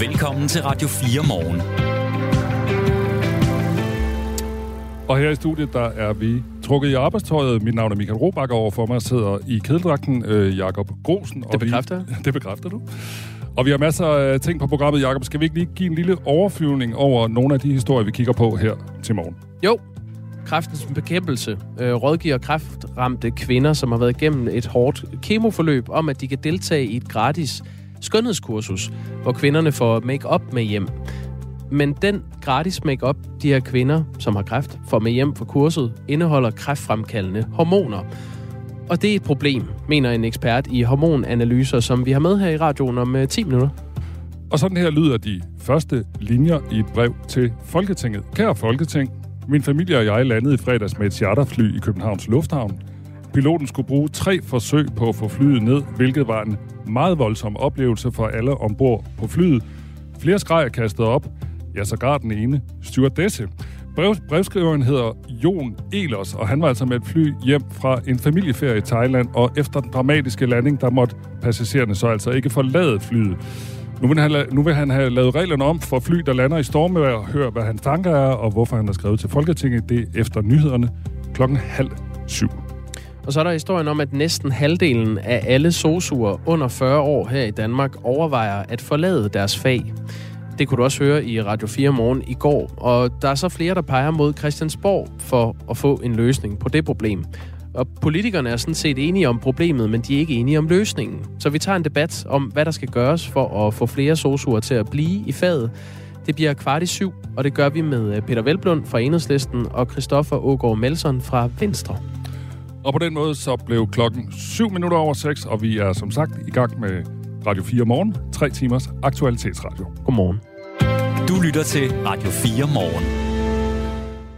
Velkommen til Radio 4 morgen. Og her i studiet, der er vi trukket i arbejdstøjet. Mit navn er Michael Robakker, over for mig sidder i kedeldragten øh, Jakob Grosen. Det bekræfter vi, Det bekræfter du. Og vi har masser af ting på programmet, Jakob. Skal vi ikke lige give en lille overflyvning over nogle af de historier, vi kigger på her til morgen? Jo, kræftens bekæmpelse øh, rådgiver kræftramte kvinder, som har været igennem et hårdt kemoforløb, om at de kan deltage i et gratis skønhedskursus, hvor kvinderne får make-up med hjem. Men den gratis make-up, de her kvinder, som har kræft, får med hjem fra kurset, indeholder kræftfremkaldende hormoner. Og det er et problem, mener en ekspert i hormonanalyser, som vi har med her i radioen om øh, 10 minutter. Og sådan her lyder de første linjer i et brev til Folketinget. Kære Folketing, min familie og jeg landede i fredags med et charterfly i Københavns Lufthavn. Piloten skulle bruge tre forsøg på at få flyet ned, hvilket var en meget voldsom oplevelse for alle ombord på flyet. Flere skreg er kastet op. Ja, sågar den ene stewardesse. Brev, brevskriveren hedder Jon Elers, og han var altså med et fly hjem fra en familieferie i Thailand, og efter den dramatiske landing, der måtte passagererne så altså ikke forlade flyet. Nu vil, han, nu vil han have lavet reglerne om for fly, der lander i stormvejr. Hør, hvad hans tanker er, og hvorfor han har skrevet til Folketinget. Det er efter nyhederne klokken halv syv. Og så er der historien om, at næsten halvdelen af alle sosuer under 40 år her i Danmark overvejer at forlade deres fag. Det kunne du også høre i Radio 4 morgen i går. Og der er så flere, der peger mod Christiansborg for at få en løsning på det problem. Og politikerne er sådan set enige om problemet, men de er ikke enige om løsningen. Så vi tager en debat om, hvad der skal gøres for at få flere sosuer til at blive i faget. Det bliver kvart i syv, og det gør vi med Peter Velblund fra Enhedslisten og Christoffer Ågaard Melson fra Venstre. Og på den måde så blev klokken 7 minutter over 6, og vi er som sagt i gang med Radio 4 morgen. Tre timers aktualitetsradio. Godmorgen. Du lytter til Radio 4 morgen.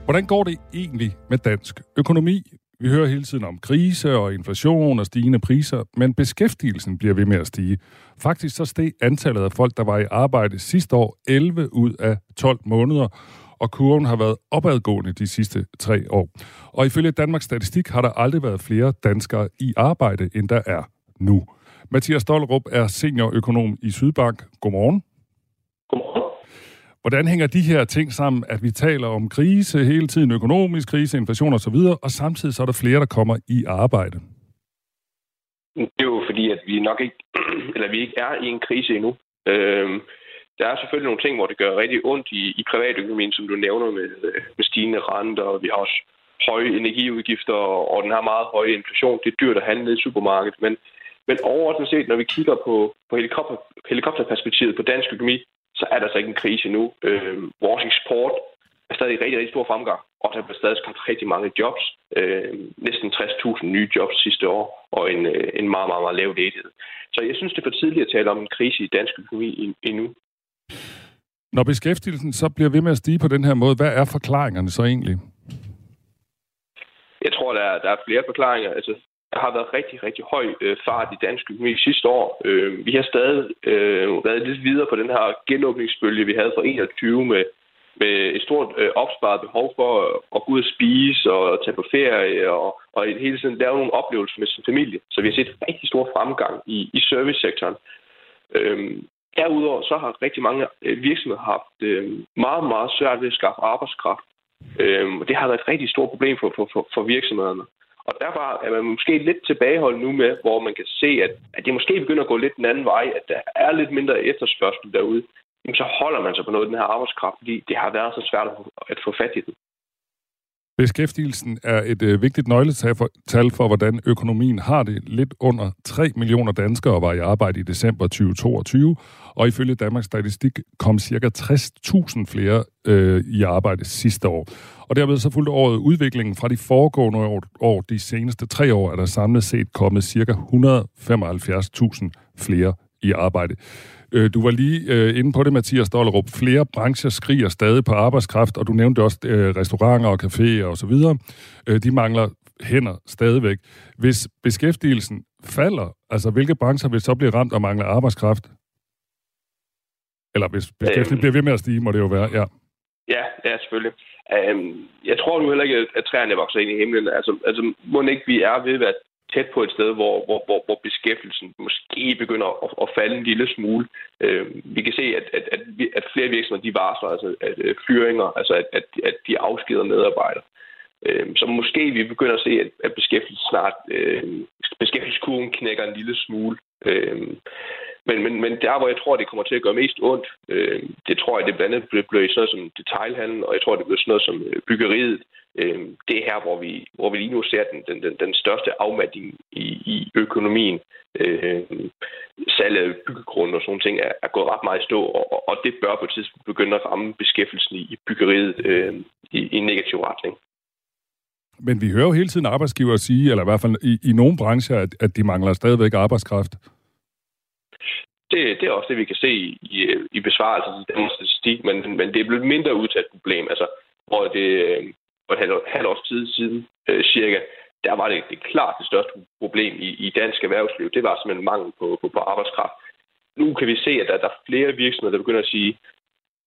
Hvordan går det egentlig med dansk økonomi? Vi hører hele tiden om krise og inflation og stigende priser, men beskæftigelsen bliver ved med at stige. Faktisk så steg antallet af folk, der var i arbejde sidste år 11 ud af 12 måneder, og kurven har været opadgående de sidste tre år. Og ifølge Danmarks Statistik har der aldrig været flere danskere i arbejde, end der er nu. Mathias Stollerup er seniorøkonom i Sydbank. Godmorgen. Godmorgen. Hvordan hænger de her ting sammen, at vi taler om krise hele tiden, økonomisk krise, inflation osv., og samtidig så er der flere, der kommer i arbejde? Det er jo fordi, at vi nok ikke, eller vi ikke er i en krise endnu. Øhm, der er selvfølgelig nogle ting, hvor det gør rigtig ondt i, i privatøkonomien, som du nævner med, øh, med stigende renter, og vi har også høje energiudgifter og, og den her meget høje inflation. Det er dyrt at handle i supermarkedet, men, men overordnet set, når vi kigger på, på helikopter, helikopterperspektivet på dansk økonomi, så er der altså ikke en krise nu. Øh, vores eksport er stadig i rigtig, rigtig stor fremgang, og der bliver stadig skabt rigtig mange jobs. Øh, næsten 60.000 nye jobs sidste år, og en, øh, en meget, meget, meget lav ledighed. Så jeg synes, det er for tidligt at tale om en krise i dansk økonomi endnu. Når beskæftigelsen så bliver ved med at stige på den her måde, hvad er forklaringerne så egentlig? Jeg tror, der er, der er flere forklaringer. Altså, der har været rigtig, rigtig høj øh, fart i dansk økonomi sidste år. Øh, vi har stadig øh, været lidt videre på den her genåbningsbølge, vi havde fra 21 med, med et stort øh, opsparet behov for at, gå ud og spise og tage på ferie og, og i hele tiden lave nogle oplevelser med sin familie. Så vi har set rigtig stor fremgang i, i servicesektoren. Øh, derudover så har rigtig mange øh, virksomheder haft øh, meget, meget svært ved at skaffe arbejdskraft. Øhm, og det har været et rigtig stort problem for, for, for, for virksomhederne. Og derfor er man måske lidt tilbageholdt nu med, hvor man kan se, at, at det måske begynder at gå lidt den anden vej, at der er lidt mindre efterspørgsel derude. Jamen, så holder man sig på noget af den her arbejdskraft, fordi det har været så svært at få fat i den. Beskæftigelsen er et øh, vigtigt nøgletal for, tal for, hvordan økonomien har det. Lidt under 3 millioner danskere var i arbejde i december 2022, og ifølge Danmarks Statistik kom ca. 60.000 flere øh, i arbejde sidste år. Og dermed så fulgte året udviklingen fra de foregående år, år. De seneste tre år er der samlet set kommet ca. 175.000 flere i arbejde. Øh, du var lige øh, inde på det, Mathias Dollerup. Flere brancher skriger stadig på arbejdskraft, og du nævnte også øh, restauranter og caféer osv. De mangler hænder stadigvæk. Hvis beskæftigelsen falder, altså hvilke brancher vil så blive ramt og mangle arbejdskraft? Eller hvis beskæftigelsen øhm, bliver ved med at stige, må det jo være, ja. Ja, ja, selvfølgelig. Um, jeg tror nu heller ikke, at træerne vokser ind i himlen. Altså, altså må ikke vi er ved, at tæt på et sted, hvor, hvor, hvor, hvor beskæftigelsen måske begynder at, at falde en lille smule. Øh, vi kan se, at, at, at, at flere virksomheder de varsler altså, at, at fyringer, altså at, at, at de afskeder medarbejdere. Øh, så måske vi begynder at se, at, at beskæftigelsen snart, øh, beskæftigelseskurven knækker en lille smule. Øh, men, men, men der, hvor jeg tror, det kommer til at gøre mest ondt, øh, det tror jeg, det blandt andet bliver sådan noget som detailhandel, og jeg tror, det bliver sådan noget som øh, byggeriet. Øh, det er her, hvor vi, hvor vi lige nu ser den, den, den, den største afmatning i, i økonomien. Øh, salget af byggegrunde og sådan ting er, er gået ret meget i stå, og, og det bør på et tidspunkt begynde at ramme beskæftigelsen i, i byggeriet øh, i, i en negativ retning. Men vi hører jo hele tiden arbejdsgiver sige, eller i hvert fald i, i nogle brancher, at, at de mangler stadigvæk arbejdskraft. Det, det er også det, vi kan se i, i besvarelsen af den statistik, men, men det er blevet et mindre udtalt problem. Altså, hvor det for et halvt, halvt års tid siden øh, cirka, der var det, det klart det største problem i, i dansk erhvervsliv. Det var simpelthen mangel på, på, på arbejdskraft. Nu kan vi se, at der, der er flere virksomheder, der begynder at sige,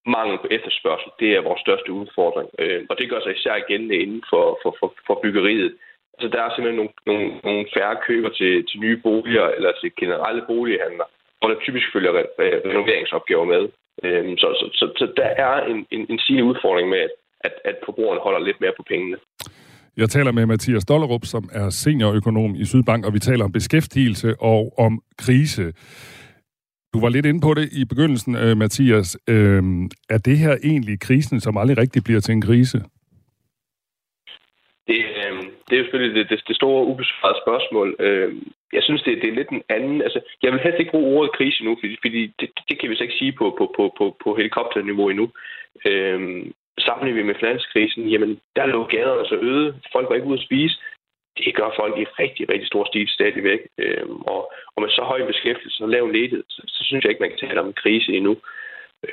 mangel på efterspørgsel, det er vores største udfordring. Øh, og det gør sig især gældende inden for, for, for, for byggeriet. Altså, der er simpelthen nogle, nogle, nogle færre køber til, til nye boliger eller til generelle bolighandler, hvor der typisk følger renoveringsopgaver med. Øh, så, så, så, så der er en, en, en sigende udfordring med, at, at, at forbrugerne holder lidt mere på pengene. Jeg taler med Mathias Dollerup, som er seniorøkonom i Sydbank, og vi taler om beskæftigelse og om krise. Du var lidt inde på det i begyndelsen, øh, Mathias. Øh, er det her egentlig krisen, som aldrig rigtig bliver til en krise? Det, øh, det er jo selvfølgelig det, det, det store ubesvarede spørgsmål. Øh, jeg synes, det, det er lidt en anden... Altså, jeg vil helst ikke bruge ordet krise nu, fordi, fordi det, det kan vi så ikke sige på, på, på, på, på helikopterniveau endnu. Øh, sammenligner vi med finanskrisen, jamen, der lå gaderne så øde. Folk var ikke ude at spise det gør folk i rigtig, rigtig stor stil stadigvæk. Øhm, og, og med så høj beskæftigelse og lav ledighed, så, så synes jeg ikke, man kan tale om en krise endnu.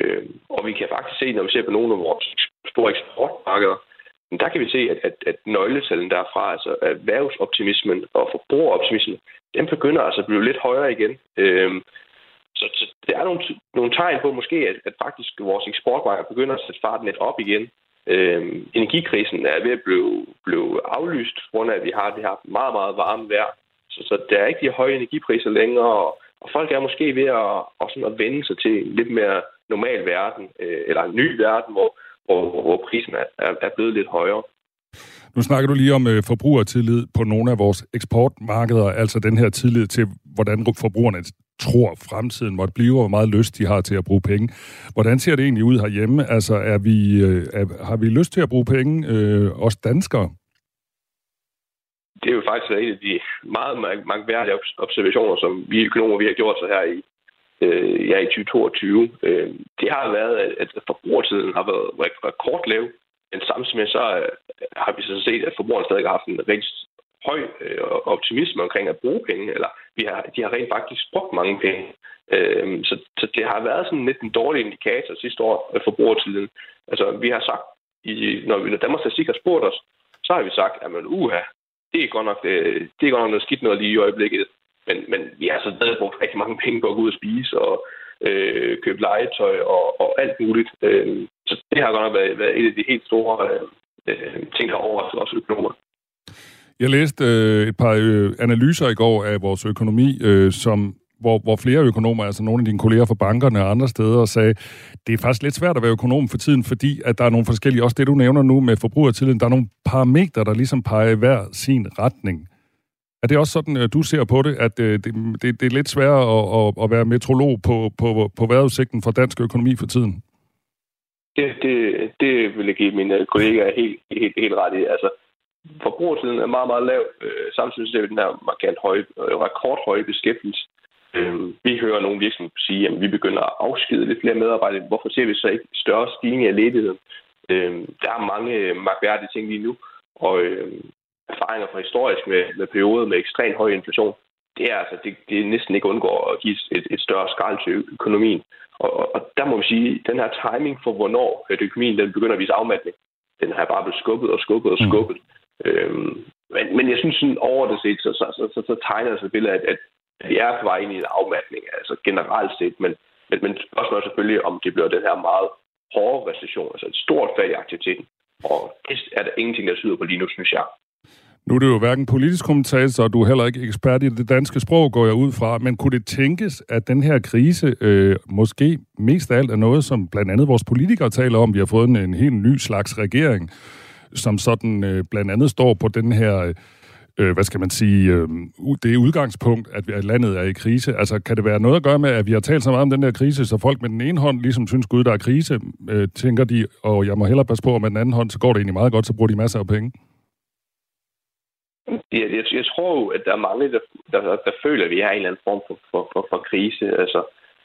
Øhm, og vi kan faktisk se, når vi ser på nogle af vores store eksportmarkeder, der kan vi se, at, at, at nøgletallen derfra, altså erhvervsoptimismen og forbrugeroptimismen, den begynder altså at blive lidt højere igen. Øhm, så, så der er nogle, nogle tegn på måske, at, at faktisk vores eksportmarked begynder at sætte farten lidt op igen. Øh, energikrisen er ved at blive, blive aflyst, på grund af, at vi har det her meget, meget varme vejr. Så, så der er ikke de høje energipriser længere, og, og folk er måske ved at, og sådan at vende sig til en lidt mere normal verden, øh, eller en ny verden, hvor, hvor, hvor prisen er, er, er blevet lidt højere. Nu snakker du lige om øh, forbrugertillid på nogle af vores eksportmarkeder, altså den her tillid til, hvordan forbrugerne tror, fremtiden måtte blive, og hvor meget lyst de har til at bruge penge. Hvordan ser det egentlig ud herhjemme? Altså, er vi, øh, er, har vi lyst til at bruge penge, øh, os danskere? Det er jo faktisk en af de meget mangværdige observationer, som vi økonomer vi har gjort så her i, øh, ja, i 2022. Øh, det har været, at forbrugertiden har været rekordlav, men samtidig med så øh, har vi så set, at forbrugerne stadig har haft en rigtig høj øh, optimisme omkring at bruge penge, eller vi har, de har rent faktisk brugt mange penge. Øh, så, så det har været sådan lidt en dårlig indikator sidste år af forbrugertiden. Altså, vi har sagt, i, når, vi, når Danmarks Statistik har spurgt os, så har vi sagt, at man, uha, det er godt nok, det, det er godt nok noget skidt noget lige i øjeblikket. Men, men vi har så stadig brugt rigtig mange penge på at gå ud og spise og øh, købe legetøj og, og alt muligt. Øh, så det har godt nok været, været et af de helt store øh, øh ting, der har overrasket os økonomer. Jeg læste øh, et par øh, analyser i går af vores økonomi, øh, som hvor, hvor flere økonomer, altså nogle af dine kolleger fra bankerne og andre steder, sagde, det er faktisk lidt svært at være økonom for tiden, fordi at der er nogle forskellige, også det du nævner nu med forbrugertilliden, der er nogle parametre, der ligesom peger hver sin retning. Er det også sådan, øh, du ser på det, at øh, det, det, det er lidt sværere at, at, at være metrolog på, på, på vejrudsigten for dansk økonomi for tiden? Det, det, det vil jeg give mine kollegaer helt, helt, helt ret i. Altså, forbrugersiden er meget, meget lav. Øh, samtidig ser vi den her markant høje, øh, rekordhøje beskæftigelse. Øh, vi hører nogle virksomheder sige, at vi begynder at afskede lidt flere medarbejdere. Hvorfor ser vi så ikke større stigning af ledigheden? Øh, der er mange magværdige ting lige nu, og øh, erfaringer fra historisk med, med perioder med ekstremt høj inflation, det er altså det, det er næsten ikke undgår at give et, et større skrald til økonomien. Og, og, og der må vi sige, at den her timing for, hvornår økonomien den begynder at vise afmatning, den har bare blevet skubbet og skubbet og mm. skubbet. Mm. Øhm, men, men jeg synes sådan overordnet set, så, så, så, så, så tegner det sig et billede at, at vi er på vej ind i en afmatning, altså generelt set, men, men, men spørgsmålet er selvfølgelig, om det bliver den her meget hårde recession, altså et stort fald i aktiviteten. Og det er der ingenting, der tyder på lige nu, synes jeg. Nu er det jo hverken politisk kommentator, og du er heller ikke ekspert i det danske sprog, går jeg ud fra. Men kunne det tænkes, at den her krise øh, måske mest af alt er noget, som blandt andet vores politikere taler om? Vi har fået en, en helt ny slags regering, som sådan øh, blandt andet står på den her... Øh, hvad skal man sige, øh, det udgangspunkt, at landet er i krise. Altså, kan det være noget at gøre med, at vi har talt så meget om den der krise, så folk med den ene hånd ligesom synes, gud, der er krise, øh, tænker de, og jeg må hellere passe på, at med den anden hånd, så går det egentlig meget godt, så bruger de masser af penge? Jeg, jeg, jeg tror jo, at der er mange, der, der, der føler, at vi er i en eller anden form for, for, for, for krise. Altså,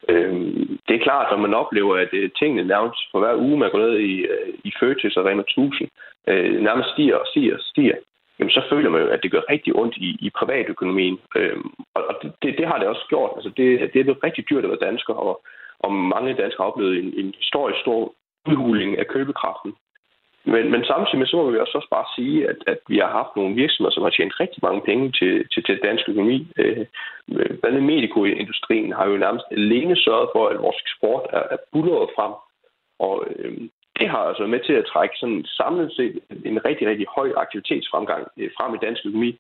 øhm, det er klart, når man oplever, at øh, tingene nærmest for hver uge, man går ned i, øh, i Føtex og Rema 1000, øh, nærmest stiger og stiger og stiger, jamen så føler man jo, at det gør rigtig ondt i, i privatøkonomien. Øh, og og det, det har det også gjort. Altså, det, det er blevet rigtig dyrt at være dansker, og, og mange danskere har oplevet en, en historisk stor udhuling af købekraften. Men, men samtidig med så må vi også, også bare sige, at, at vi har haft nogle virksomheder, som har tjent rigtig mange penge til, til, til dansk økonomi. Øh, blandt andet medicoindustrien har jo nærmest alene sørget for, at vores eksport er, er bullet frem. Og øh, det har altså med til at trække sådan samlet set en rigtig, rigtig høj aktivitetsfremgang øh, frem i dansk økonomi.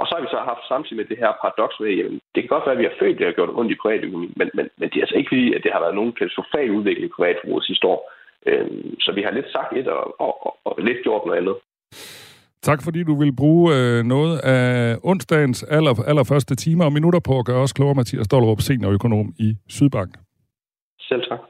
Og så har vi så haft samtidig med det her paradoks med, at det kan godt være, at vi har følt, at det har gjort ondt i privatøkonomi, men, men, men det er altså ikke fordi, at det har været nogen katastrofal udvikling i privatforbruget sidste år. Øhm, så vi har lidt sagt et og, og, og, og lidt gjort noget andet. Tak fordi du vil bruge øh, noget af onsdagens aller, allerførste timer og minutter på at gøre os klogere, Mathias Dollerup, seniorøkonom i Sydbank. Selv tak.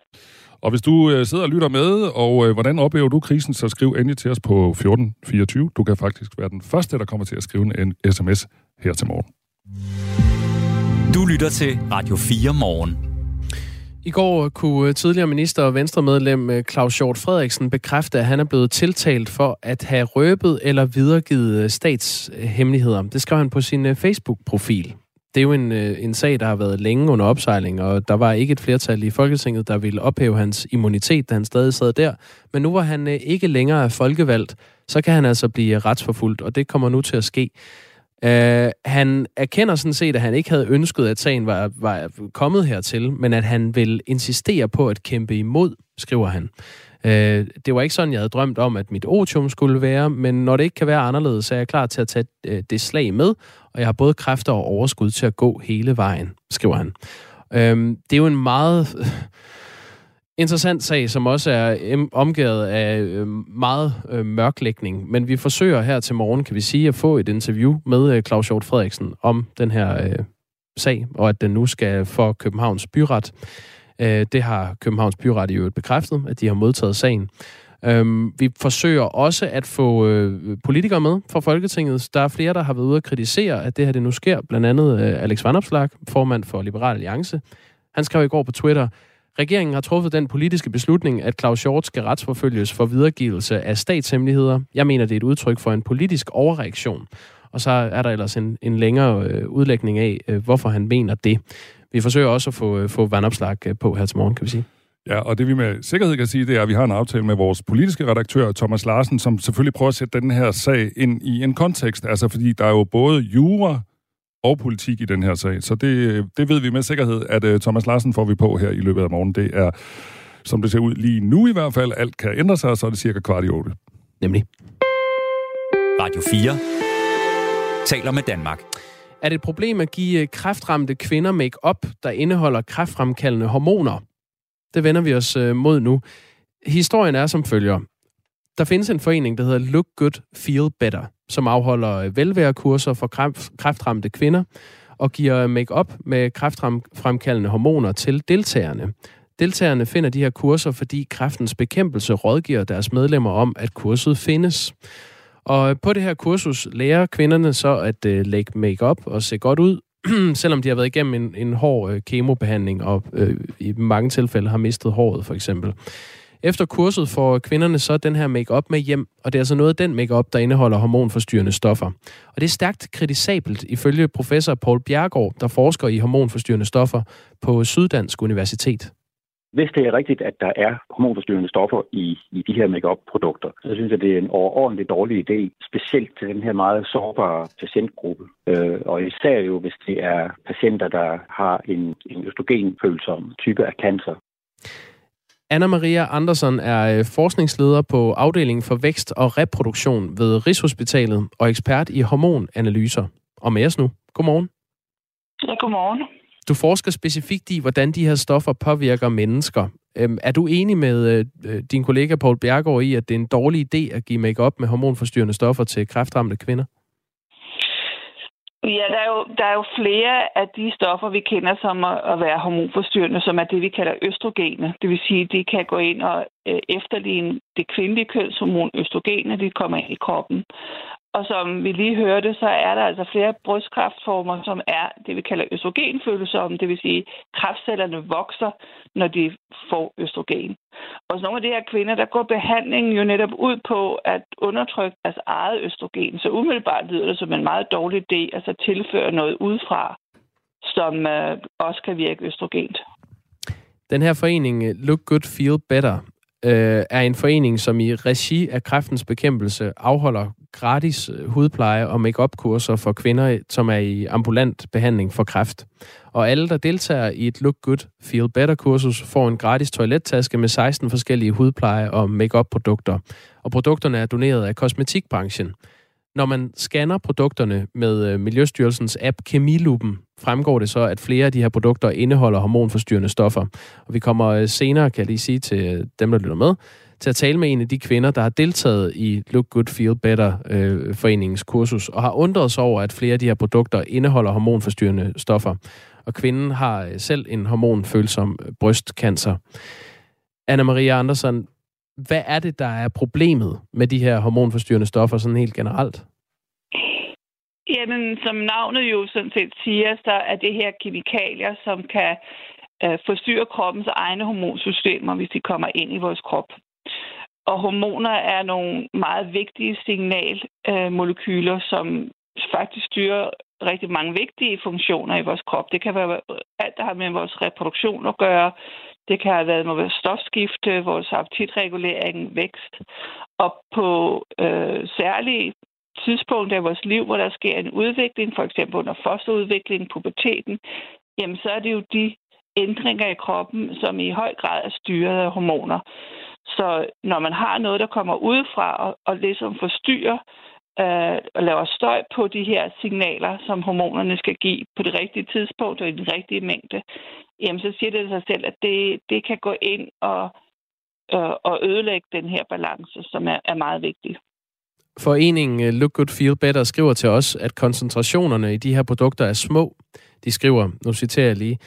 Og hvis du øh, sidder og lytter med, og øh, hvordan oplever du krisen, så skriv endelig til os på 1424. Du kan faktisk være den første, der kommer til at skrive en sms her til morgen. Du lytter til Radio 4 morgen. I går kunne tidligere minister og venstremedlem øh, Claus Hjort Frederiksen bekræfte, at han er blevet tiltalt for at have røbet eller videregivet øh, statshemmeligheder. Det skrev han på sin øh, Facebook-profil. Det er jo en, øh, en sag, der har været længe under opsejling, og der var ikke et flertal i Folketinget, der ville ophæve hans immunitet, da han stadig sad der. Men nu hvor han øh, ikke længere er folkevalgt, så kan han altså blive retsforfulgt, og det kommer nu til at ske. Uh, han erkender sådan set, at han ikke havde ønsket, at sagen var, var kommet hertil, men at han vil insistere på at kæmpe imod, skriver han. Øh, det var ikke sådan, jeg havde drømt om, at mit otium skulle være, men når det ikke kan være anderledes, så er jeg klar til at tage øh, det slag med, og jeg har både kræfter og overskud til at gå hele vejen, skriver han. Øh, det er jo en meget interessant sag, som også er omgivet af øh, meget øh, mørklægning. Men vi forsøger her til morgen, kan vi sige, at få et interview med øh, Claus Hjort Frederiksen om den her øh, sag, og at den nu skal for Københavns Byret. Øh, det har Københavns Byret i øvrigt bekræftet, at de har modtaget sagen. Øhm, vi forsøger også at få øh, politikere med fra Folketinget. Der er flere, der har været ude at kritisere, at det her det nu sker. Blandt andet øh, Alex Vanopslag, formand for Liberal Alliance. Han skrev i går på Twitter, Regeringen har truffet den politiske beslutning, at Claus Hjort skal retsforfølges for videregivelse af statshemmeligheder. Jeg mener, det er et udtryk for en politisk overreaktion. Og så er der ellers en, en længere øh, udlægning af, øh, hvorfor han mener det. Vi forsøger også at få, øh, få vandopslag øh, på her til morgen, kan vi sige. Ja, og det vi med sikkerhed kan sige, det er, at vi har en aftale med vores politiske redaktør, Thomas Larsen, som selvfølgelig prøver at sætte den her sag ind i en kontekst. Altså, fordi der er jo både jura, og politik i den her sag. Så det, det ved vi med sikkerhed, at uh, Thomas Larsen får vi på her i løbet af morgen. Det er, som det ser ud lige nu i hvert fald, alt kan ændre sig, så er det cirka kvart i otte. Nemlig. Radio 4 taler med Danmark. Er det et problem at give øh, kræftramte kvinder make-up, der indeholder kræftfremkaldende hormoner? Det vender vi os øh, mod nu. Historien er som følger. Der findes en forening, der hedder Look Good, Feel Better, som afholder øh, velværekurser for kræftramte kvinder og giver make-up med kræftfremkaldende hormoner til deltagerne. Deltagerne finder de her kurser, fordi kræftens bekæmpelse rådgiver deres medlemmer om, at kurset findes. Og på det her kursus lærer kvinderne så at øh, lægge makeup og se godt ud, selvom de har været igennem en, en hård øh, kemobehandling og øh, i mange tilfælde har mistet håret for eksempel. Efter kurset får kvinderne så den her makeup med hjem, og det er altså noget af den makeup, der indeholder hormonforstyrrende stoffer. Og det er stærkt kritisabelt ifølge professor Paul Bjergård, der forsker i hormonforstyrrende stoffer på Syddansk Universitet. Hvis det er rigtigt, at der er hormonforstyrrende stoffer i, i de her make-up-produkter, så synes jeg, det er en overordentlig dårlig idé, specielt til den her meget sårbare patientgruppe. Øh, og især jo, hvis det er patienter, der har en, en østrogenfølsom type af cancer. Anna-Maria Andersen er øh, forskningsleder på afdelingen for vækst og reproduktion ved Rigshospitalet og ekspert i hormonanalyser. Og med os nu. Godmorgen. Ja, godmorgen. Du forsker specifikt i, hvordan de her stoffer påvirker mennesker. Øhm, er du enig med øh, øh din kollega Paul Bjergård i, at det er en dårlig idé at give makeup med hormonforstyrrende stoffer til kræftramte kvinder? Ja, der er, jo, der er jo flere af de stoffer, vi kender som at, at være hormonforstyrrende, som er det, vi kalder østrogene. Det vil sige, at de kan gå ind og øh, efterligne det kvindelige kønshormon østrogene, de kommer ind i kroppen. Og som vi lige hørte, så er der altså flere brystkræftformer, som er det, vi kalder østrogenfølsomme. Det vil sige, at kræftcellerne vokser, når de får østrogen. Og så nogle af de her kvinder, der går behandlingen jo netop ud på at undertrykke deres eget østrogen. Så umiddelbart lyder det som en meget dårlig idé, altså tilføre noget udefra, som øh, også kan virke østrogent. Den her forening Look Good Feel Better øh, er en forening, som i regi af kræftens bekæmpelse afholder gratis øh, hudpleje og make kurser for kvinder, som er i ambulant behandling for kræft. Og alle, der deltager i et Look Good, Feel Better-kursus, får en gratis toilettaske med 16 forskellige hudpleje- og make produkter Og produkterne er doneret af kosmetikbranchen. Når man scanner produkterne med øh, Miljøstyrelsens app Kemiluppen, fremgår det så, at flere af de her produkter indeholder hormonforstyrrende stoffer. Og vi kommer øh, senere, kan jeg lige sige til øh, dem, der lytter med, til at tale med en af de kvinder, der har deltaget i Look Good Feel Better øh, foreningens kursus, og har undret sig over, at flere af de her produkter indeholder hormonforstyrrende stoffer. Og kvinden har selv en hormonfølsom brystcancer. Anna-Maria Andersen, hvad er det, der er problemet med de her hormonforstyrrende stoffer sådan helt generelt? Jamen, som navnet jo sådan set siger, så er det her kemikalier, som kan øh, forstyrre kroppens egne hormonsystemer, hvis de kommer ind i vores krop. Og hormoner er nogle meget vigtige signalmolekyler, øh, som faktisk styrer rigtig mange vigtige funktioner i vores krop. Det kan være alt, der har med vores reproduktion at gøre. Det kan have været med vores stofskifte, vores appetitregulering, vækst. Og på øh, særlige tidspunkter i vores liv, hvor der sker en udvikling, for eksempel under fosterudviklingen, puberteten, jamen så er det jo de ændringer i kroppen, som i høj grad er styret af hormoner. Så når man har noget, der kommer udefra og, og ligesom forstyrrer øh, Øh, og laver støj på de her signaler, som hormonerne skal give på det rigtige tidspunkt og i den rigtige mængde, jamen så siger det sig selv, at det, det kan gå ind og, øh, og ødelægge den her balance, som er, er meget vigtig. Foreningen øh, Look Good Feel Better skriver til os, at koncentrationerne i de her produkter er små. De skriver, nu citerer jeg lige,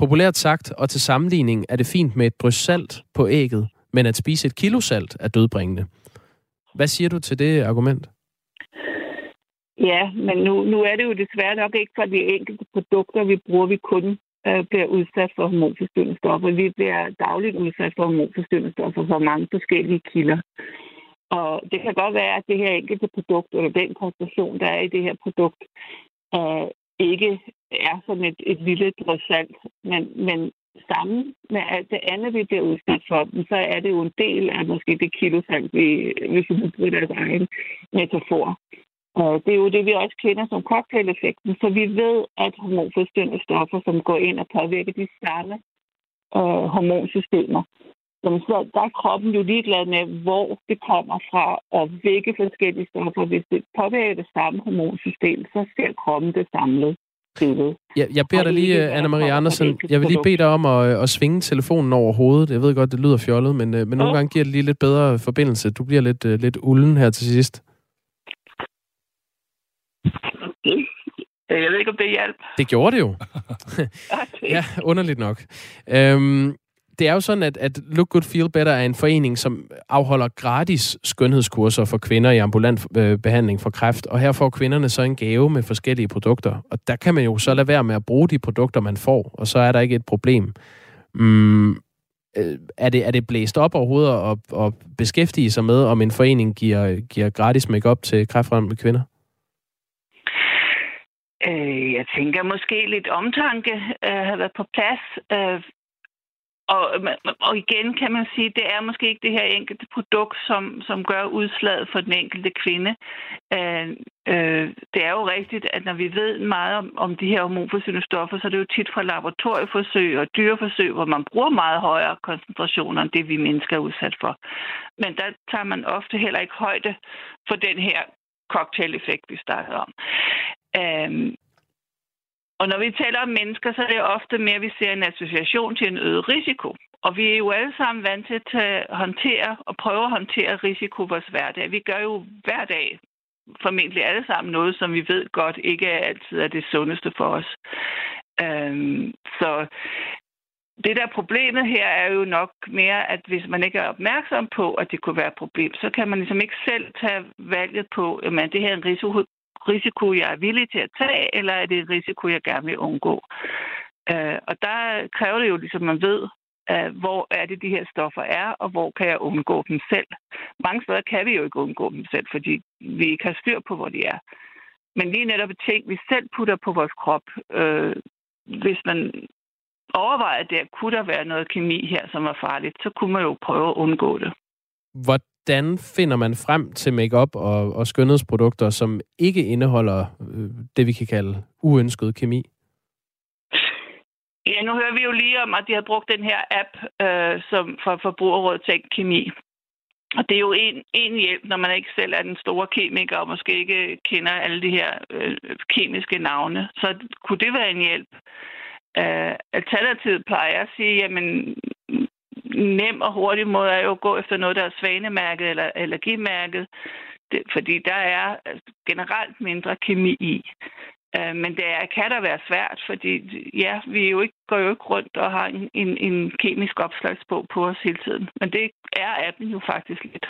Populært sagt og til sammenligning er det fint med et drys salt på ægget, men at spise et kilo salt er dødbringende. Hvad siger du til det argument? Ja, men nu, nu er det jo desværre nok ikke for de enkelte produkter, vi bruger, vi kun øh, bliver udsat for hormonforstyrrende stoffer. Vi bliver dagligt udsat for hormonforstyrrende stoffer fra mange forskellige kilder. Og det kan godt være, at det her enkelte produkt, eller den konstruktion, der er i det her produkt, øh, ikke er sådan et, et lille drøsalt. Men, men sammen med alt det andet, vi bliver udsat for, så er det jo en del af måske det kilosalt, vi, hvis vi bruger deres egen metafor. Og det er jo det, vi også kender som cocktail-effekten. Så vi ved, at hormonforstyrrende stoffer, som går ind og påvirker de samme øh, hormonsystemer, Jamen, så der er kroppen jo ligeglad med, hvor det kommer fra, og hvilke forskellige stoffer. Hvis det påvirker det samme hormonsystem, så ser kroppen det samlet. Ja, jeg beder dig lige, Anna-Marie Andersen, jeg vil lige bede dig om at, at svinge telefonen over hovedet. Jeg ved godt, det lyder fjollet, men, øh, men nogle gange giver det lige lidt bedre forbindelse. Du bliver lidt, lidt ulden her til sidst. Jeg ved ikke, om det hjalp. Det gjorde det jo. ja, underligt nok. Øhm, det er jo sådan, at, at Look Good Feel Better er en forening, som afholder gratis skønhedskurser for kvinder i ambulant øh, behandling for kræft, og her får kvinderne så en gave med forskellige produkter. Og der kan man jo så lade være med at bruge de produkter, man får, og så er der ikke et problem. Mm, øh, er, det, er det blæst op overhovedet at, at beskæftige sig med, om en forening giver, giver gratis makeup til kræftramte kvinder? Øh, jeg tænker måske lidt omtanke øh, har været på plads. Øh, og, og igen kan man sige, det er måske ikke det her enkelte produkt, som, som gør udslaget for den enkelte kvinde. Øh, øh, det er jo rigtigt, at når vi ved meget om, om de her hormonforsynende stoffer, så er det jo tit fra laboratorieforsøg og dyreforsøg, hvor man bruger meget højere koncentrationer end det, vi mennesker er udsat for. Men der tager man ofte heller ikke højde for den her cocktail-effekt, vi snakkede om. Øhm, og når vi taler om mennesker, så er det ofte mere, at vi ser en association til en øget risiko. Og vi er jo alle sammen vant til at håndtere og prøve at håndtere risiko i vores hverdag. Vi gør jo hver dag formentlig alle sammen noget, som vi ved godt ikke altid er det sundeste for os. Øhm, så det der problemet her er jo nok mere, at hvis man ikke er opmærksom på, at det kunne være et problem, så kan man ligesom ikke selv tage valget på, at det her er en risiko, risiko, jeg er villig til at tage, eller er det en risiko, jeg gerne vil undgå? Øh, og der kræver det jo ligesom, man ved, øh, hvor er det, de her stoffer er, og hvor kan jeg undgå dem selv. Mange steder kan vi jo ikke undgå dem selv, fordi vi ikke har styr på, hvor de er. Men lige netop ting, vi selv putter på vores krop, øh, hvis man overvejer, at der kunne der være noget kemi her, som er farligt, så kunne man jo prøve at undgå det. Hvordan finder man frem til makeup og, og skønhedsprodukter, som ikke indeholder øh, det, vi kan kalde uønsket kemi? Ja, nu hører vi jo lige om, at de har brugt den her app øh, som for Forbrugerrådet Tænk Kemi. Og det er jo en, en hjælp, når man ikke selv er den store kemiker, og måske ikke kender alle de her øh, kemiske navne. Så kunne det være en hjælp. Øh, alternativet plejer jeg at sige, jamen nem og hurtig måde er jo at gå efter noget, der er svanemærket eller allergimærket, det, fordi der er altså, generelt mindre kemi i. Øh, men det er, kan da være svært, fordi ja, vi jo ikke, går jo ikke rundt og har en, en, en kemisk opslagsbog på os hele tiden. Men det er appen jo faktisk lidt.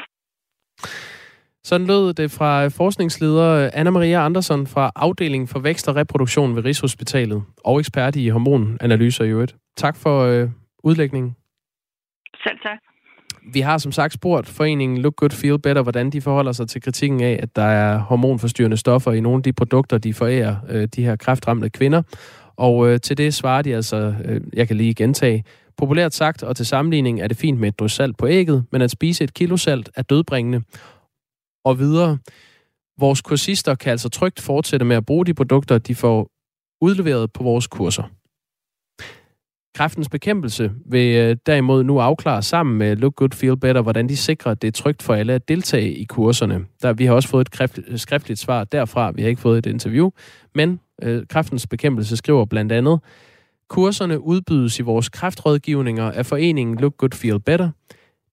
Sådan lød det fra forskningsleder Anna-Maria Andersen fra afdelingen for vækst og reproduktion ved Rigshospitalet og ekspert i hormonanalyser i øvrigt. Tak for øh, udlægningen. Selv tak. Vi har som sagt spurgt foreningen Look Good Feel Better, hvordan de forholder sig til kritikken af, at der er hormonforstyrrende stoffer i nogle af de produkter, de forærer øh, de her kræftramte kvinder. Og øh, til det svarer de altså, øh, jeg kan lige gentage, populært sagt og til sammenligning er det fint med et drys salt på ægget, men at spise et kilo salt er dødbringende. Og videre, vores kursister kan altså trygt fortsætte med at bruge de produkter, de får udleveret på vores kurser. Kræftens bekæmpelse vil øh, derimod nu afklare sammen med Look Good Feel Better, hvordan de sikrer, at det er trygt for alle at deltage i kurserne. Der, vi har også fået et kræft, øh, skriftligt svar derfra. Vi har ikke fået et interview. Men øh, Kræftens bekæmpelse skriver blandt andet, Kurserne udbydes i vores kræftrådgivninger af foreningen Look Good Feel Better.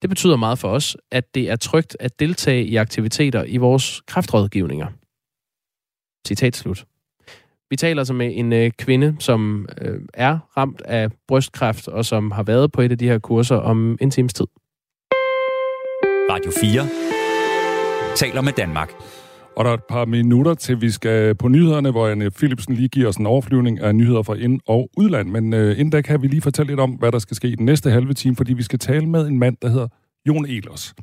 Det betyder meget for os, at det er trygt at deltage i aktiviteter i vores kræftrådgivninger. Citat slut. Vi taler altså med en øh, kvinde, som øh, er ramt af brystkræft, og som har været på et af de her kurser om en times tid. Radio 4 taler med Danmark. Og der er et par minutter til, vi skal på nyhederne, hvor Anne Philipsen lige giver os en overflyvning af nyheder fra ind- og udland. Men øh, inden da kan vi lige fortælle lidt om, hvad der skal ske i den næste halve time, fordi vi skal tale med en mand, der hedder Jon Elers.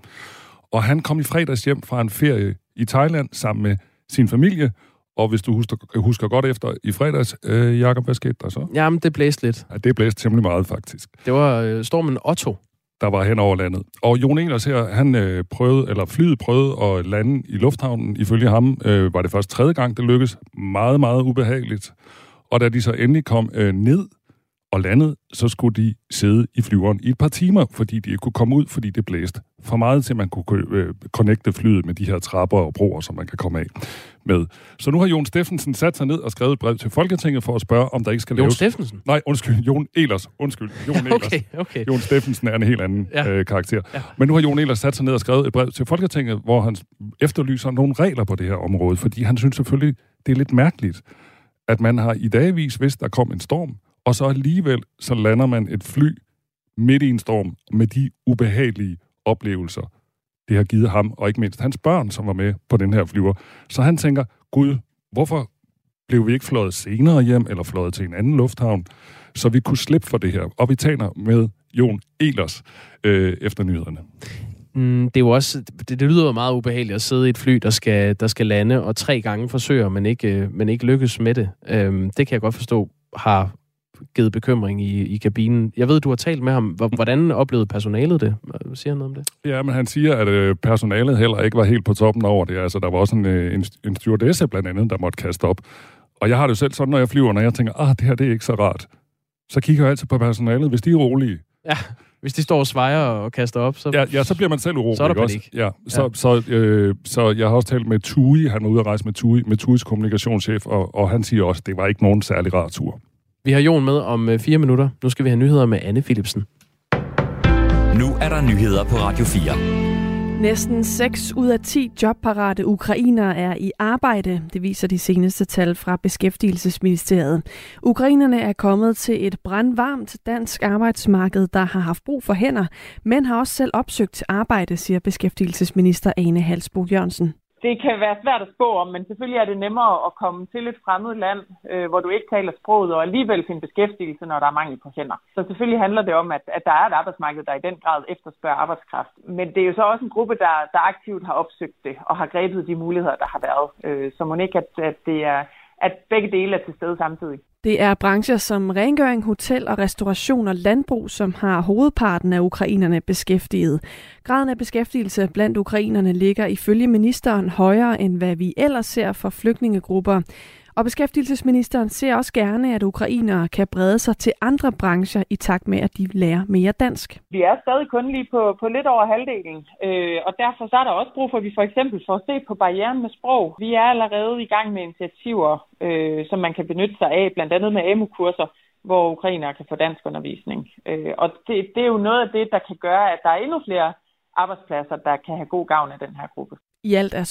Og han kom i fredags hjem fra en ferie i Thailand sammen med sin familie, og hvis du husker, husker godt efter i fredags, øh, Jacob, hvad skete der så? Jamen, det blæste lidt. Ja, det blæste temmelig meget, faktisk. Det var øh, stormen Otto. Der var hen over landet. Og Jon Elers her, han øh, prøvede, eller flyet prøvede at lande i lufthavnen. Ifølge ham øh, var det først tredje gang, det lykkedes. Meget, meget ubehageligt. Og da de så endelig kom øh, ned og landede, så skulle de sidde i flyveren i et par timer, fordi de ikke kunne komme ud, fordi det blæste for meget til, man kunne øh, connecte flyet med de her trapper og broer, som man kan komme af med. Så nu har Jon Steffensen sat sig ned og skrevet et brev til Folketinget for at spørge, om der ikke skal Jon laves... Steffensen? Nej, undskyld, Jon Elers. Undskyld, Jon Elers. okay, okay. Jon Steffensen er en helt anden Ja. øh, karakter. Ja. Men nu har Jon Elers sat sig ned og skrevet et brev til Folketinget, hvor han efterlyser nogle regler på det her område, fordi han synes selvfølgelig, det er lidt mærkeligt, at man har i dagvis vidst, der kom en storm, og så alligevel så lander man et fly midt i en storm med de ubehagelige oplevelser, det har givet ham, og ikke mindst hans børn, som var med på den her flyver. Så han tænker, Gud, hvorfor blev vi ikke fløjet senere hjem, eller fløjet til en anden lufthavn, så vi kunne slippe for det her. Og vi taler med Jon Elers øh, efter nyhederne. Mm, det er jo også, det, det lyder jo meget ubehageligt at sidde i et fly, der skal, der skal lande, og tre gange forsøger, men ikke, øh, men ikke lykkes med det. Øhm, det kan jeg godt forstå, har givet bekymring i, i kabinen. Jeg ved, du har talt med ham. Hvordan oplevede personalet det? Siger han om det? Ja, men han siger, at øh, personalet heller ikke var helt på toppen over det. Altså, der var også en, øh, en, en stewardesse blandt andet, der måtte kaste op. Og jeg har det jo selv sådan, når jeg flyver, når jeg tænker, ah, det her det er ikke så rart. Så kigger jeg altid på personalet, hvis de er rolige. Ja, hvis de står og svejer og kaster op, så... Ja, ja så bliver man selv urolig. Så er der panik. Også? Ja, så, ja. Så, øh, så jeg har også talt med Tui, han var ude at rejse med Tui, med Tuis kommunikationschef, og, og han siger også, at det var ikke nogen særlig rar tur. Vi har Jon med om øh, fire minutter. Nu skal vi have nyheder med Anne Philipsen. Nu er der nyheder på Radio 4. Næsten 6 ud af 10 jobparate ukrainere er i arbejde, det viser de seneste tal fra Beskæftigelsesministeriet. Ukrainerne er kommet til et brandvarmt dansk arbejdsmarked, der har haft brug for hænder, men har også selv opsøgt arbejde, siger Beskæftigelsesminister Ane Halsbo Jørgensen det kan være svært at spå om, men selvfølgelig er det nemmere at komme til et fremmed land, øh, hvor du ikke taler sproget, og alligevel finde beskæftigelse, når der er mangel på hænder. Så selvfølgelig handler det om, at, at der er et arbejdsmarked, der i den grad efterspørger arbejdskraft. Men det er jo så også en gruppe, der, der aktivt har opsøgt det, og har grebet de muligheder, der har været. Øh, så må ikke, at, at det er at begge dele er til stede samtidig. Det er brancher som rengøring, hotel og restauration og landbrug, som har hovedparten af ukrainerne beskæftiget. Graden af beskæftigelse blandt ukrainerne ligger ifølge ministeren højere end hvad vi ellers ser for flygtningegrupper. Og beskæftigelsesministeren ser også gerne, at ukrainere kan brede sig til andre brancher i takt med, at de lærer mere dansk. Vi er stadig kun lige på, på lidt over halvdelen, øh, og derfor så er der også brug for, at vi for eksempel får set på barrieren med sprog. Vi er allerede i gang med initiativer, øh, som man kan benytte sig af, blandt andet med AMU-kurser, hvor ukrainere kan få dansk undervisning. Øh, og det, det er jo noget af det, der kan gøre, at der er endnu flere arbejdspladser, der kan have god gavn af den her gruppe. I alt er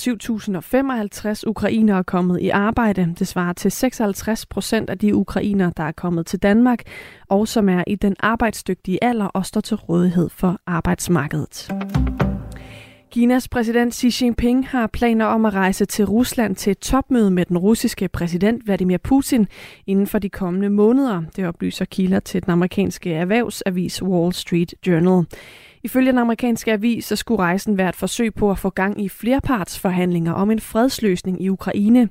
7.055 ukrainere kommet i arbejde. Det svarer til 56 procent af de ukrainere, der er kommet til Danmark, og som er i den arbejdsdygtige alder og står til rådighed for arbejdsmarkedet. Kinas præsident Xi Jinping har planer om at rejse til Rusland til et topmøde med den russiske præsident Vladimir Putin inden for de kommende måneder. Det oplyser kilder til den amerikanske erhvervsavis Wall Street Journal. Ifølge den amerikanske avis, så skulle rejsen være et forsøg på at få gang i flerpartsforhandlinger om en fredsløsning i Ukraine.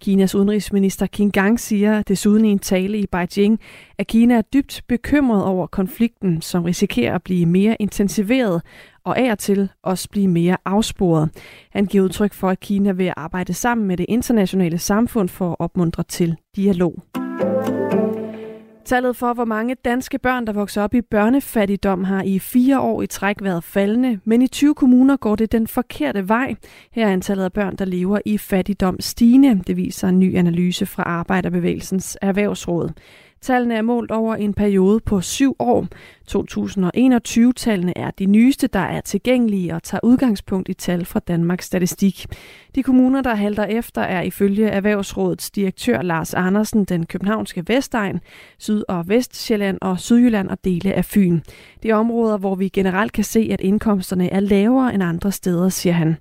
Kinas udenrigsminister Qin Gang siger desuden i en tale i Beijing, at Kina er dybt bekymret over konflikten, som risikerer at blive mere intensiveret og af og til også blive mere afsporet. Han giver udtryk for, at Kina vil arbejde sammen med det internationale samfund for at opmuntre til dialog. Tallet for, hvor mange danske børn, der vokser op i børnefattigdom, har i fire år i træk været faldende, men i 20 kommuner går det den forkerte vej. Her er antallet af børn, der lever i fattigdom stigende, det viser en ny analyse fra Arbejderbevægelsens Erhvervsråd. Tallene er målt over en periode på syv år. 2021-tallene er de nyeste, der er tilgængelige og tager udgangspunkt i tal fra Danmarks Statistik. De kommuner, der halter efter, er ifølge Erhvervsrådets direktør Lars Andersen den københavnske Vestegn, Syd- og Vestjylland og Sydjylland og dele af Fyn. Det er områder, hvor vi generelt kan se, at indkomsterne er lavere end andre steder, siger han.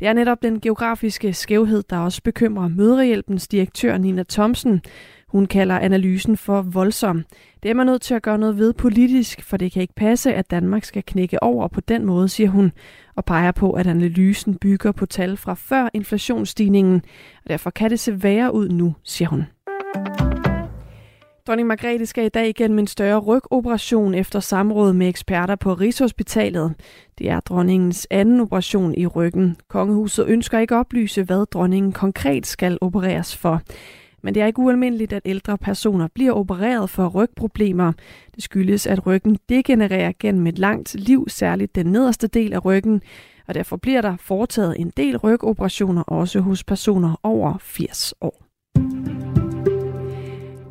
Det er netop den geografiske skævhed, der også bekymrer Mødrehjælpens direktør Nina Thomsen. Hun kalder analysen for voldsom. Det er man nødt til at gøre noget ved politisk, for det kan ikke passe, at Danmark skal knække over på den måde, siger hun, og peger på, at analysen bygger på tal fra før inflationsstigningen, og derfor kan det se værre ud nu, siger hun. Dronning Margrethe skal i dag igennem en større rygoperation efter samråd med eksperter på Rigshospitalet. Det er dronningens anden operation i ryggen. Kongehuset ønsker ikke at oplyse, hvad dronningen konkret skal opereres for. Men det er ikke ualmindeligt, at ældre personer bliver opereret for rygproblemer. Det skyldes, at ryggen degenererer gennem et langt liv, særligt den nederste del af ryggen, og derfor bliver der foretaget en del rygoperationer også hos personer over 80 år.